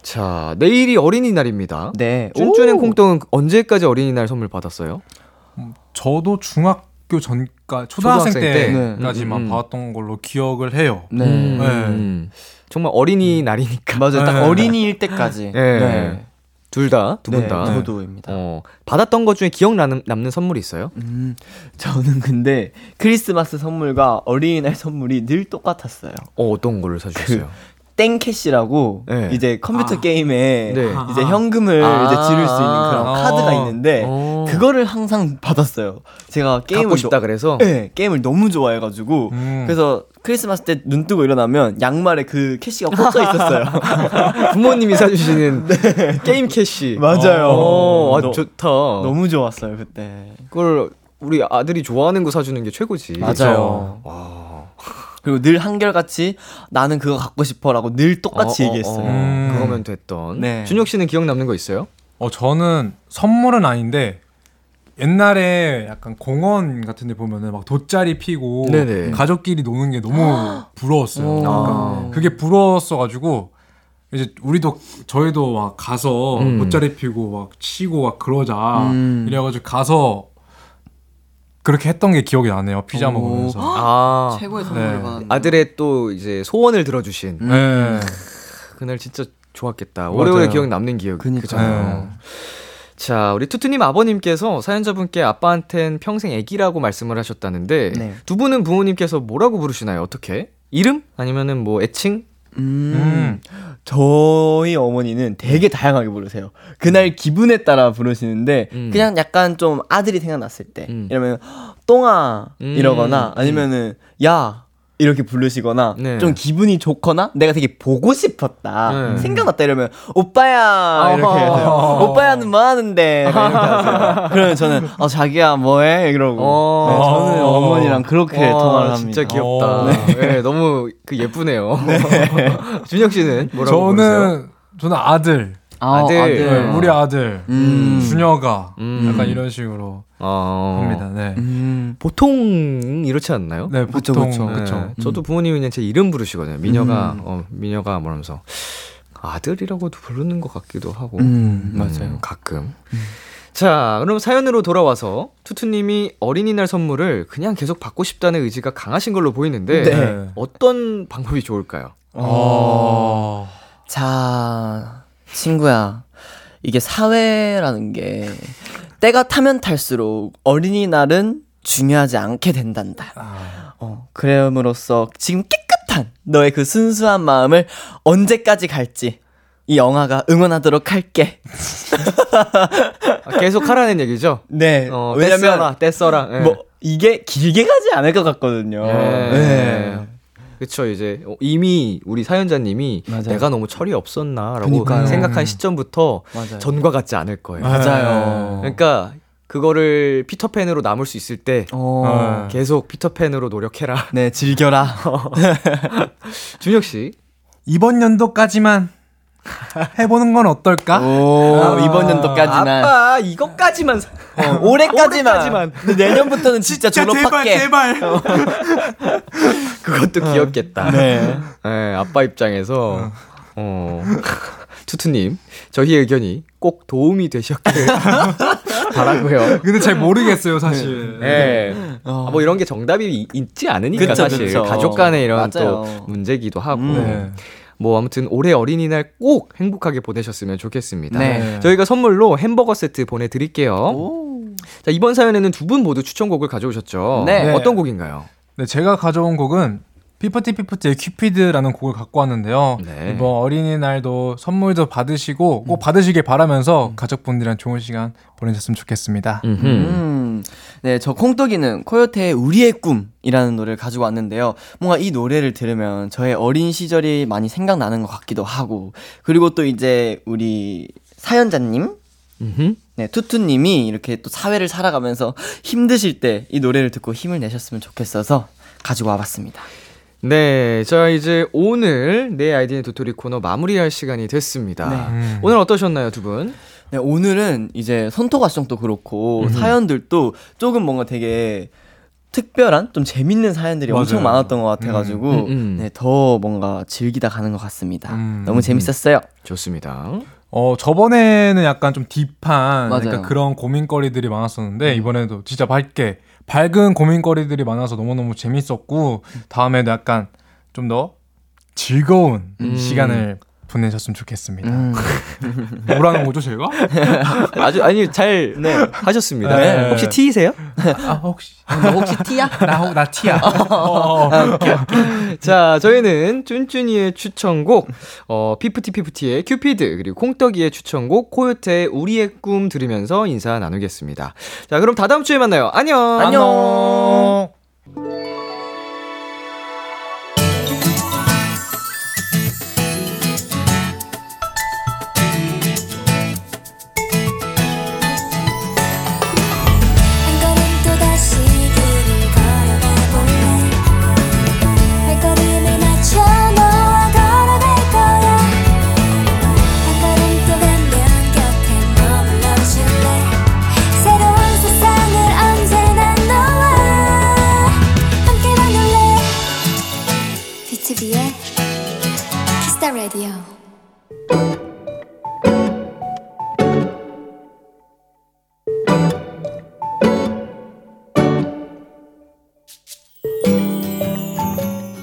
Speaker 2: 자, 내일이 어린이날입니다.
Speaker 5: 네.
Speaker 2: 쭌쭌앤
Speaker 5: 오.
Speaker 2: 콩떡은 언제까지 어린이날 선물 받았어요?
Speaker 4: 저도 중학교 전까 초등학생
Speaker 2: 초등학생 때?
Speaker 4: 때까지만
Speaker 2: 음, 음.
Speaker 4: 봐왔던 걸로 기억을 해요.
Speaker 5: 네.
Speaker 2: 음,
Speaker 4: 네.
Speaker 2: 음. 정말 어린이날이니까.
Speaker 5: 맞아요. 딱
Speaker 4: 네.
Speaker 5: 어린이일 때까지.
Speaker 2: 네. 둘 다, 두 분
Speaker 5: 네,
Speaker 2: 다.
Speaker 5: 저도입니다.
Speaker 2: 어, 받았던 것 중에 기억 나는, 남는 선물이 있어요?
Speaker 5: 음, 저는 근데 크리스마스 선물과 어린이날 선물이 늘 똑같았어요.
Speaker 2: 어, 어떤 걸로 사주셨어요?
Speaker 5: 땡캐시라고
Speaker 2: 네.
Speaker 5: 이제 컴퓨터
Speaker 4: 아.
Speaker 5: 게임에
Speaker 2: 네.
Speaker 5: 이제 현금을
Speaker 2: 아.
Speaker 5: 이제 지를 수 있는 그런
Speaker 4: 어.
Speaker 5: 카드가 있는데
Speaker 2: 어.
Speaker 5: 그거를 항상 받았어요. 제가 게임을
Speaker 2: 갖고 싶다 그래서?
Speaker 5: 너, 네, 게임을 너무 좋아해가지고
Speaker 4: 음.
Speaker 5: 그래서 크리스마스 때 눈 뜨고 일어나면 양말에 그 캐시가 꽂혀 있었어요.
Speaker 2: 부모님이 사주시는 게임 캐시.
Speaker 5: 맞아요.
Speaker 2: 어, 아,
Speaker 5: 너-
Speaker 2: 좋다.
Speaker 5: 너무 좋았어요 그때.
Speaker 2: 그걸 우리 아들이 좋아하는 거 사주는 게 최고지.
Speaker 5: 맞아요.
Speaker 2: 와.
Speaker 5: 그리고 늘 한결같이 나는 그거 갖고 싶어라고 늘 똑같이
Speaker 2: 어, 어,
Speaker 5: 얘기했어요.
Speaker 2: 어,
Speaker 4: 음.
Speaker 2: 그거면 됐던.
Speaker 5: 네.
Speaker 2: 준혁 씨는 기억 남는 거 있어요?
Speaker 4: 어 저는 선물은 아닌데 옛날에 약간 공원 같은 데 보면은 막 돗자리 피고
Speaker 2: 네네.
Speaker 4: 가족끼리 노는 게 너무 부러웠어요.
Speaker 5: 오.
Speaker 4: 그러니까
Speaker 2: 아.
Speaker 4: 그게 부러웠어 가지고 이제 우리도 저희도 막 가서
Speaker 2: 음.
Speaker 4: 돗자리 피고 막 치고 막 그러자
Speaker 5: 음.
Speaker 4: 이래 가지고 가서 그렇게 했던 게 기억이 나네요. 피자
Speaker 5: 오.
Speaker 4: 먹으면서.
Speaker 2: 아.
Speaker 5: 최고의
Speaker 4: 선물을
Speaker 5: 받았네.
Speaker 2: 아들의 또 이제 소원을 들어주신
Speaker 5: 음.
Speaker 4: 네.
Speaker 2: 그날 진짜 좋았겠다. 오래오래. 기억 남는 기억.
Speaker 5: 그니까요.
Speaker 4: 네.
Speaker 2: 자, 우리 투투님 아버님께서 사연자분께 아빠한텐 평생 애기라고 말씀을 하셨다는데
Speaker 5: 네.
Speaker 2: 두 분은 부모님께서 뭐라고 부르시나요? 어떻게? 이름? 아니면은 뭐 애칭?
Speaker 5: 음. 저희 어머니는 되게 다양하게 부르세요. 그날 기분에 따라 부르시는데
Speaker 2: 음.
Speaker 5: 그냥 약간 좀 아들이 생각났을 때
Speaker 2: 음.
Speaker 5: 이러면 똥아
Speaker 2: 음.
Speaker 5: 이러거나 아니면은 야 이렇게 부르시거나
Speaker 2: 네.
Speaker 5: 좀 기분이 좋거나 내가 되게 보고 싶었다
Speaker 2: 네.
Speaker 5: 생각났다 이러면 오빠야 이렇게
Speaker 2: 어허.
Speaker 5: 해요. 오빠야는 뭐 하는데 이렇게. 그러면 저는 어 자기야 뭐해 이러고
Speaker 2: 어.
Speaker 5: 네, 저는 어머니랑 그렇게
Speaker 2: 와,
Speaker 5: 통화를 합니다.
Speaker 2: 진짜 귀엽다.
Speaker 4: 어.
Speaker 2: 네. 너무 그 예쁘네요. 준혁 씨는 뭐라고 부르세요?
Speaker 4: 저는 저는 아들.
Speaker 5: 아,
Speaker 2: 아들.
Speaker 4: 네, 우리 아들.
Speaker 5: 음.
Speaker 4: 준혁아.
Speaker 2: 음.
Speaker 4: 약간 이런 식으로
Speaker 2: 어.
Speaker 4: 합니다. 네.
Speaker 5: 음.
Speaker 2: 보통 이렇지 않나요?
Speaker 4: 네,
Speaker 5: 그쵸,
Speaker 4: 보통
Speaker 5: 그쵸.
Speaker 2: 네,
Speaker 4: 그쵸.
Speaker 2: 저도 부모님이 그냥 제 이름 부르시거든요. 민혁아,
Speaker 5: 음.
Speaker 2: 어, 민혁아, 뭐라면서. 아들이라고도 부르는 것 같기도 하고.
Speaker 5: 음, 맞아요.
Speaker 2: 가끔. 자, 그럼 사연으로 돌아와서 투투님이 어린이날 선물을 그냥 계속 받고 싶다는 의지가 강하신 걸로 보이는데
Speaker 5: 네.
Speaker 2: 어떤 방법이 좋을까요?
Speaker 4: 어.
Speaker 5: 자, 친구야. 이게 사회라는 게 때가 타면 탈수록 어린이날은 중요하지 않게 된단다.
Speaker 4: 아.
Speaker 5: 어, 그럼으로써 지금 깨끗한 너의 그 순수한 마음을 언제까지 갈지 이 영화가 응원하도록 할게.
Speaker 2: 아, 계속 하라는 얘기죠?
Speaker 5: 네.
Speaker 2: 어,
Speaker 5: 왜냐면
Speaker 2: 떼써라, 떼써라. 예.
Speaker 5: 뭐 이게 길게 가지 않을 것 같거든요.
Speaker 2: 네.
Speaker 5: 네.
Speaker 2: 그쵸 이제 어, 이미 우리 사연자님이
Speaker 5: 맞아요.
Speaker 2: 내가 너무 철이 없었나라고
Speaker 5: 그니까요.
Speaker 2: 생각한 시점부터
Speaker 5: 맞아요.
Speaker 2: 전과 같지 않을 거예요.
Speaker 5: 맞아요.
Speaker 2: 그러니까 그거를 피터팬으로 남을 수 있을 때
Speaker 5: 어.
Speaker 2: 계속 피터팬으로 노력해라.
Speaker 5: 네, 즐겨라.
Speaker 2: 준혁 씨.
Speaker 4: 이번 연도까지만 해보는 건 어떨까?
Speaker 5: 오, 이번 연도까지만.
Speaker 2: 아빠 이것까지만 사-
Speaker 5: 어, 올해까지만.
Speaker 2: 올해까지만.
Speaker 5: 근데 내년부터는 진짜 졸업할게.
Speaker 4: 제발.
Speaker 2: 그것도 귀엽겠다.
Speaker 5: 네.
Speaker 2: 네, 아빠 입장에서 어. 투투님, 저희 의견이 꼭 도움이 되셨길 바라고요.
Speaker 4: 근데 잘 모르겠어요, 사실.
Speaker 2: 네. 아, 뭐 이런 게 정답이 이- 있지 않으니까
Speaker 5: 그쵸,
Speaker 2: 사실
Speaker 5: 그쵸.
Speaker 2: 가족 간의 이런
Speaker 5: 맞아요.
Speaker 2: 또 문제기도 하고
Speaker 5: 음.
Speaker 4: 네.
Speaker 2: 뭐 아무튼 올해 어린이날 꼭 행복하게 보내셨으면 좋겠습니다.
Speaker 5: 네.
Speaker 2: 저희가 선물로 햄버거 세트 보내드릴게요.
Speaker 5: 오.
Speaker 2: 자 이번 사연에는 두 분 모두 추천곡을 가져오셨죠.
Speaker 5: 네.
Speaker 2: 어떤 곡인가요?
Speaker 4: 네, 제가 가져온 곡은 피프티 피프티의 큐피드라는 곡을 갖고 왔는데요.
Speaker 2: 네.
Speaker 4: 이번 어린이날도 선물도 받으시고 꼭 받으시길 바라면서 가족분들이랑 좋은 시간 보내셨으면 좋겠습니다.
Speaker 2: 음흠.
Speaker 5: 음. 네, 저 콩떡이는 코요태의 우리의 꿈이라는 노래를 가지고 왔는데요. 뭔가 이 노래를 들으면 저의 어린 시절이 많이 생각나는 것 같기도 하고, 그리고 또 이제 우리 사연자님,
Speaker 2: 음흠.
Speaker 5: 네, 투투님이 이렇게 또 사회를 살아가면서 힘드실 때 이 노래를 듣고 힘을 내셨으면 좋겠어서 가지고 와봤습니다.
Speaker 2: 네, 자 이제 오늘 내 아이디의 도토리 코너 마무리할 시간이 됐습니다.
Speaker 5: 네.
Speaker 4: 음.
Speaker 2: 오늘 어떠셨나요, 두 분?
Speaker 5: 네, 오늘은 이제 선토가정도 그렇고 사연들도 조금 뭔가 되게 특별한 좀 재밌는 사연들이 엄청
Speaker 4: 맞아요.
Speaker 5: 많았던 것 같아가지고
Speaker 2: 음, 음.
Speaker 5: 네, 더 뭔가 즐기다 가는 것 같습니다.
Speaker 4: 음,
Speaker 5: 너무 재밌었어요.
Speaker 2: 좋습니다.
Speaker 4: 어, 저번에는 약간 좀 딥한. 약간 그런 고민거리들이 많았었는데 이번에도 진짜 밝게 밝은 고민거리들이 많아서 너무너무 재밌었고 다음에도 약간 좀 더 즐거운
Speaker 2: 음.
Speaker 4: 시간을 보내셨으면 좋겠습니다.
Speaker 5: 음.
Speaker 4: 뭐라는 거죠, 제가?
Speaker 2: 아주 아니 잘 네, 하셨습니다.
Speaker 4: 네.
Speaker 2: 혹시 T이세요?
Speaker 4: 아, 혹시
Speaker 5: 너 혹시 티야?
Speaker 4: 나, 혹- 나 티야. 어, 어.
Speaker 2: 자, 저희는 쭌쭌이의 추천곡, 어, 피프티피프티의 큐피드, 그리고 콩떡이의 추천곡, 코요태의 우리의 꿈 들으면서 인사 나누겠습니다. 자, 그럼 다다음 주에 만나요. 안녕!
Speaker 5: 안녕.
Speaker 6: 키스타 라디오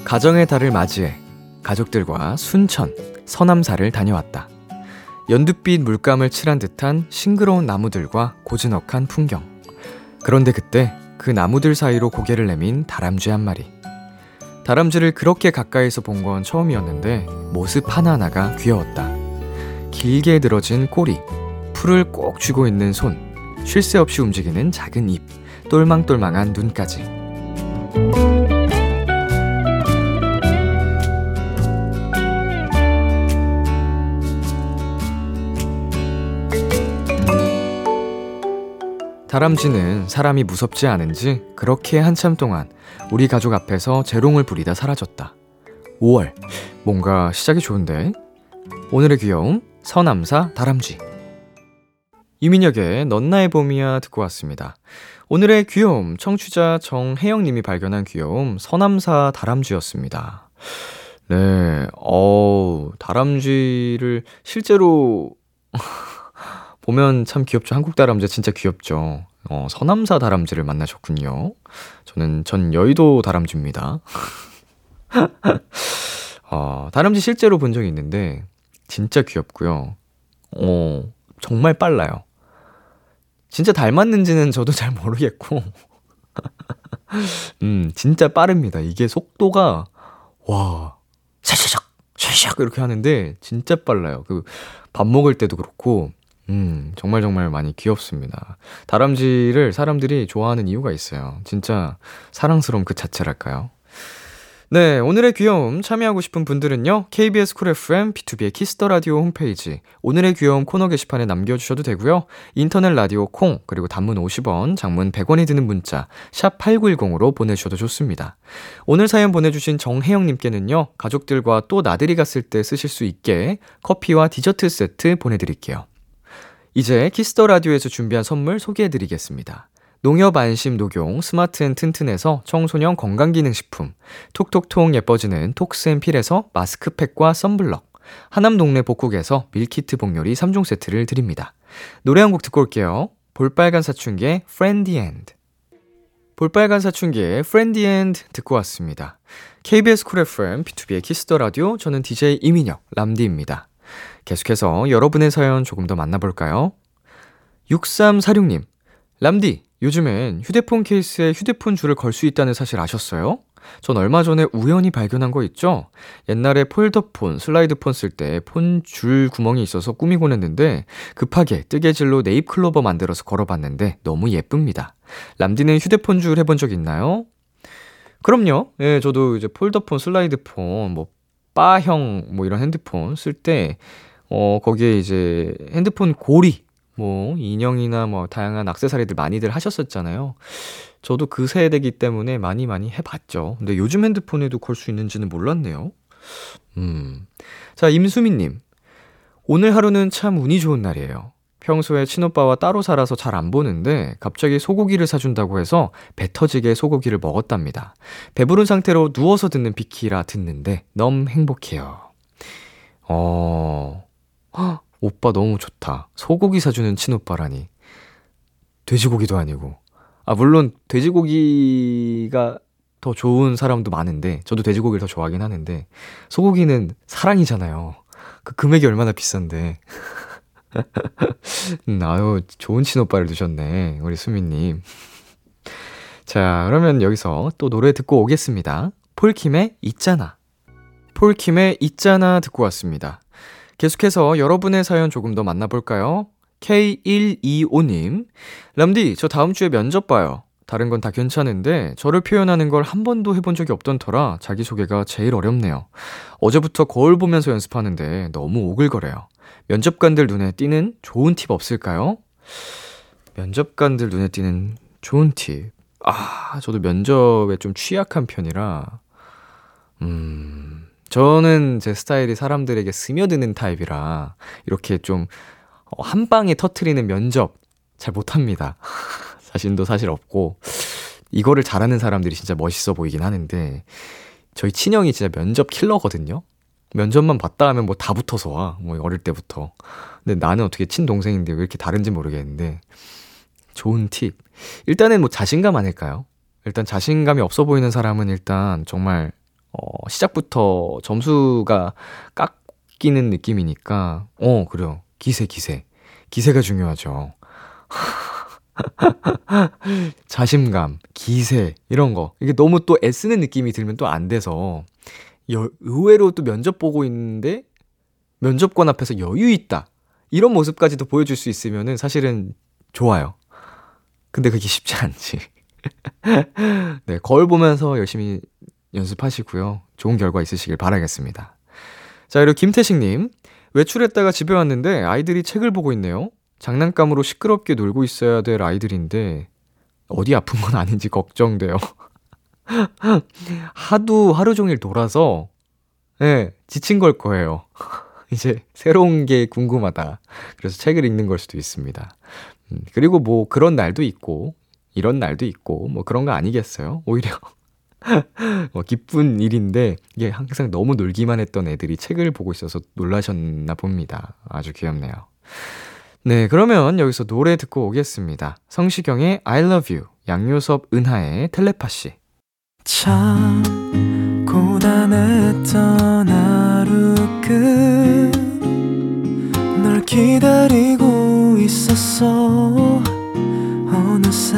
Speaker 2: 가정의 달을 맞이해 가족들과 순천, 서남사를 다녀왔다. 연두빛 물감을 칠한 듯한 싱그러운 나무들과 고즈넉한 풍경. 그런데 그때 그 나무들 사이로 고개를 내민 다람쥐 한 마리. 다람쥐를 그렇게 가까이서 본 건 처음이었는데 모습 하나하나가 귀여웠다. 길게 늘어진 꼬리, 풀을 꼭 쥐고 있는 손, 쉴 새 없이 움직이는 작은 입, 똘망똘망한 눈까지. 다람쥐는 사람이 무섭지 않은지 그렇게 한참 동안 우리 가족 앞에서 재롱을 부리다 사라졌다. 5월, 뭔가 시작이 좋은데? 오늘의 귀여움, 서남사 다람쥐. 유민혁의 넌 나의 봄이야 듣고 왔습니다. 오늘의 귀여움, 청취자 정혜영님이 발견한 귀여움, 서남사 다람쥐였습니다. 네, 어우, 다람쥐를 실제로 보면 참 귀엽죠. 한국 다람쥐 진짜 귀엽죠. 어, 서남사 다람쥐를 만나셨군요. 저는 전 여의도 다람쥐입니다. 어, 다람쥐 실제로 본 적이 있는데 진짜 귀엽고요. 어, 정말 빨라요. 진짜 닮았는지는 저도 잘 모르겠고. 음, 진짜 빠릅니다. 이게 속도가 와, 샤샤샥 샤샥 이렇게 하는데 진짜 빨라요. 그 밥 먹을 때도 그렇고 음, 정말 정말 많이 귀엽습니다. 다람쥐를 사람들이 좋아하는 이유가 있어요. 진짜 사랑스러움 그 자체랄까요? 네, 오늘의 귀여움 참여하고 싶은 분들은요. KBS 쿨 FM B2B의 키스터 라디오 홈페이지 오늘의 귀여움 코너 게시판에 남겨 주셔도 되고요. 인터넷 라디오 콩 그리고 단문 50원, 장문 100원이 드는 문자 샵 8910으로 보내 주셔도 좋습니다. 오늘 사연 보내 주신 정혜영 님께는요. 가족들과 또 나들이 갔을 때 쓰실 수 있게 커피와 디저트 세트 보내 드릴게요. 이제 Kiss the Radio에서 준비한 선물 소개해 드리겠습니다. 농협 안심 녹용 스마트 앤 튼튼에서 청소년 건강기능식품, 톡톡톡 예뻐지는 톡스앤필에서 마스크팩과 썬블럭, 하남 동네 복국에서 밀키트 복요리 3종 세트를 드립니다. 노래 한 곡 듣고 올게요. 볼빨간 사춘기의 Friend the End. 볼빨간 사춘기의 Friend the End 듣고 왔습니다. KBS 쿨 FM, B2B의 키스터 라디오, 저는 DJ 이민혁, 람디입니다. 계속해서 여러분의 사연 조금 더 만나볼까요? 6346님, 람디, 요즘엔 휴대폰 케이스에 휴대폰 줄을 걸 수 있다는 사실 아셨어요? 전 얼마 전에 우연히 발견한 거 있죠? 옛날에 폴더폰, 슬라이드폰 쓸 때 폰 줄 구멍이 있어서 꾸미곤 했는데 급하게 뜨개질로 네잎 클로버 만들어서 걸어봤는데 너무 예쁩니다. 람디는 휴대폰 줄 해본 적 있나요? 그럼요. 예, 저도 이제 폴더폰, 슬라이드폰, 뭐, 바형, 뭐 이런 핸드폰 쓸 때, 어, 거기에 이제 핸드폰 고리, 뭐, 인형이나 뭐, 다양한 악세사리들 많이들 하셨었잖아요. 저도 그 세대기 때문에 많이 많이 해봤죠. 근데 요즘 핸드폰에도 걸 수 있는지는 몰랐네요. 음. 자, 임수민님. 오늘 하루는 참 운이 좋은 날이에요. 평소에 친오빠와 따로 살아서 잘 안 보는데 갑자기 소고기를 사준다고 해서 배 터지게 소고기를 먹었답니다. 배부른 상태로 누워서 듣는 비키라 듣는데 너무 행복해요. 어, 헉, 오빠 너무 좋다. 소고기 사주는 친오빠라니. 돼지고기도 아니고. 아, 물론 돼지고기가 더 좋은 사람도 많은데, 저도 돼지고기를 더 좋아하긴 하는데, 소고기는 사랑이잖아요. 그 금액이 얼마나 비싼데. 음, 아유, 좋은 친오빠를 두셨네. 우리 수민님. 자, 그러면 여기서 또 노래 듣고 오겠습니다. 폴킴의 있잖아. 폴킴의 있잖아 듣고 왔습니다. 계속해서 여러분의 사연 조금 더 만나볼까요? K125님. 람디, 저 다음 주에 면접 봐요. 다른 건 다 괜찮은데 저를 표현하는 걸 한 번도 해본 적이 없던 터라 자기소개가 제일 어렵네요. 어제부터 거울 보면서 연습하는데 너무 오글거려요. 면접관들 눈에 띄는 좋은 팁 없을까요? 면접관들 눈에 띄는 좋은 팁. 아, 저도 면접에 좀 취약한 편이라, 음, 저는 제 스타일이 사람들에게 스며드는 타입이라, 이렇게 좀, 어, 한 방에 터트리는 면접 잘 못합니다. 자신도 사실 없고, 이거를 잘하는 사람들이 진짜 멋있어 보이긴 하는데, 저희 친형이 진짜 면접 킬러거든요? 면접만 봤다 하면 뭐 다 붙어서 와. 뭐 어릴 때부터. 근데 나는 어떻게 친동생인데 왜 이렇게 다른지 모르겠는데. 좋은 팁. 일단은 뭐 자신감 아닐까요? 일단 자신감이 없어 보이는 사람은 일단 정말, 어, 시작부터 점수가 깎이는 느낌이니까, 어, 그래요. 기세, 기세. 기세가 중요하죠. 자신감, 기세, 이런 거. 이게 너무 또 애쓰는 느낌이 들면 또 안 돼서, 여, 의외로 또 면접 보고 있는데 면접관 앞에서 여유 있다. 이런 모습까지도 보여줄 수 있으면은 사실은 좋아요. 근데 그게 쉽지 않지. 네, 거울 보면서 열심히 연습하시고요. 좋은 결과 있으시길 바라겠습니다. 자, 그리고 김태식님. 외출했다가 집에 왔는데 아이들이 책을 보고 있네요. 장난감으로 시끄럽게 놀고 있어야 될 아이들인데 어디 아픈 건 아닌지 걱정돼요. 하도 하루 종일 돌아서 예, 네, 지친 걸 거예요. 이제 새로운 게 궁금하다. 그래서 책을 읽는 걸 수도 있습니다. 음, 그리고 뭐 그런 날도 있고 이런 날도 있고 뭐 그런 거 아니겠어요? 오히려 뭐 기쁜 일인데 이게 항상 너무 놀기만 했던 애들이 책을 보고 있어서 놀라셨나 봅니다. 아주 귀엽네요. 네, 그러면 여기서 노래 듣고 오겠습니다. 성시경의 I love you, 양요섭 은하의 텔레파시.
Speaker 3: 참 고단했던 하루 끝널 기다리고 있었어 어느새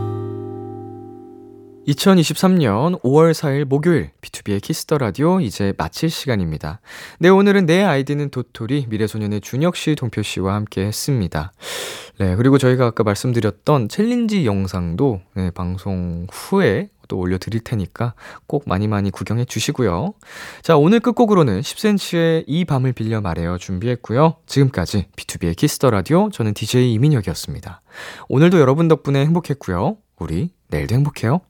Speaker 2: 2023년 5월 4일 목요일 B2B의 키스터 라디오 이제 마칠 시간입니다. 네, 오늘은 내 아이디는 도토리 미래소년의 준혁 씨, 동표 씨와 함께 했습니다. 네, 그리고 저희가 아까 말씀드렸던 챌린지 영상도 네, 방송 후에 또 올려드릴 테니까 꼭 많이 많이 구경해 주시고요. 자, 오늘 끝곡으로는 10cm의 이 밤을 빌려 말해요 준비했고요. 지금까지 B2B의 키스터 라디오 저는 DJ 이민혁이었습니다. 오늘도 여러분 덕분에 행복했고요. 우리 내일도 행복해요.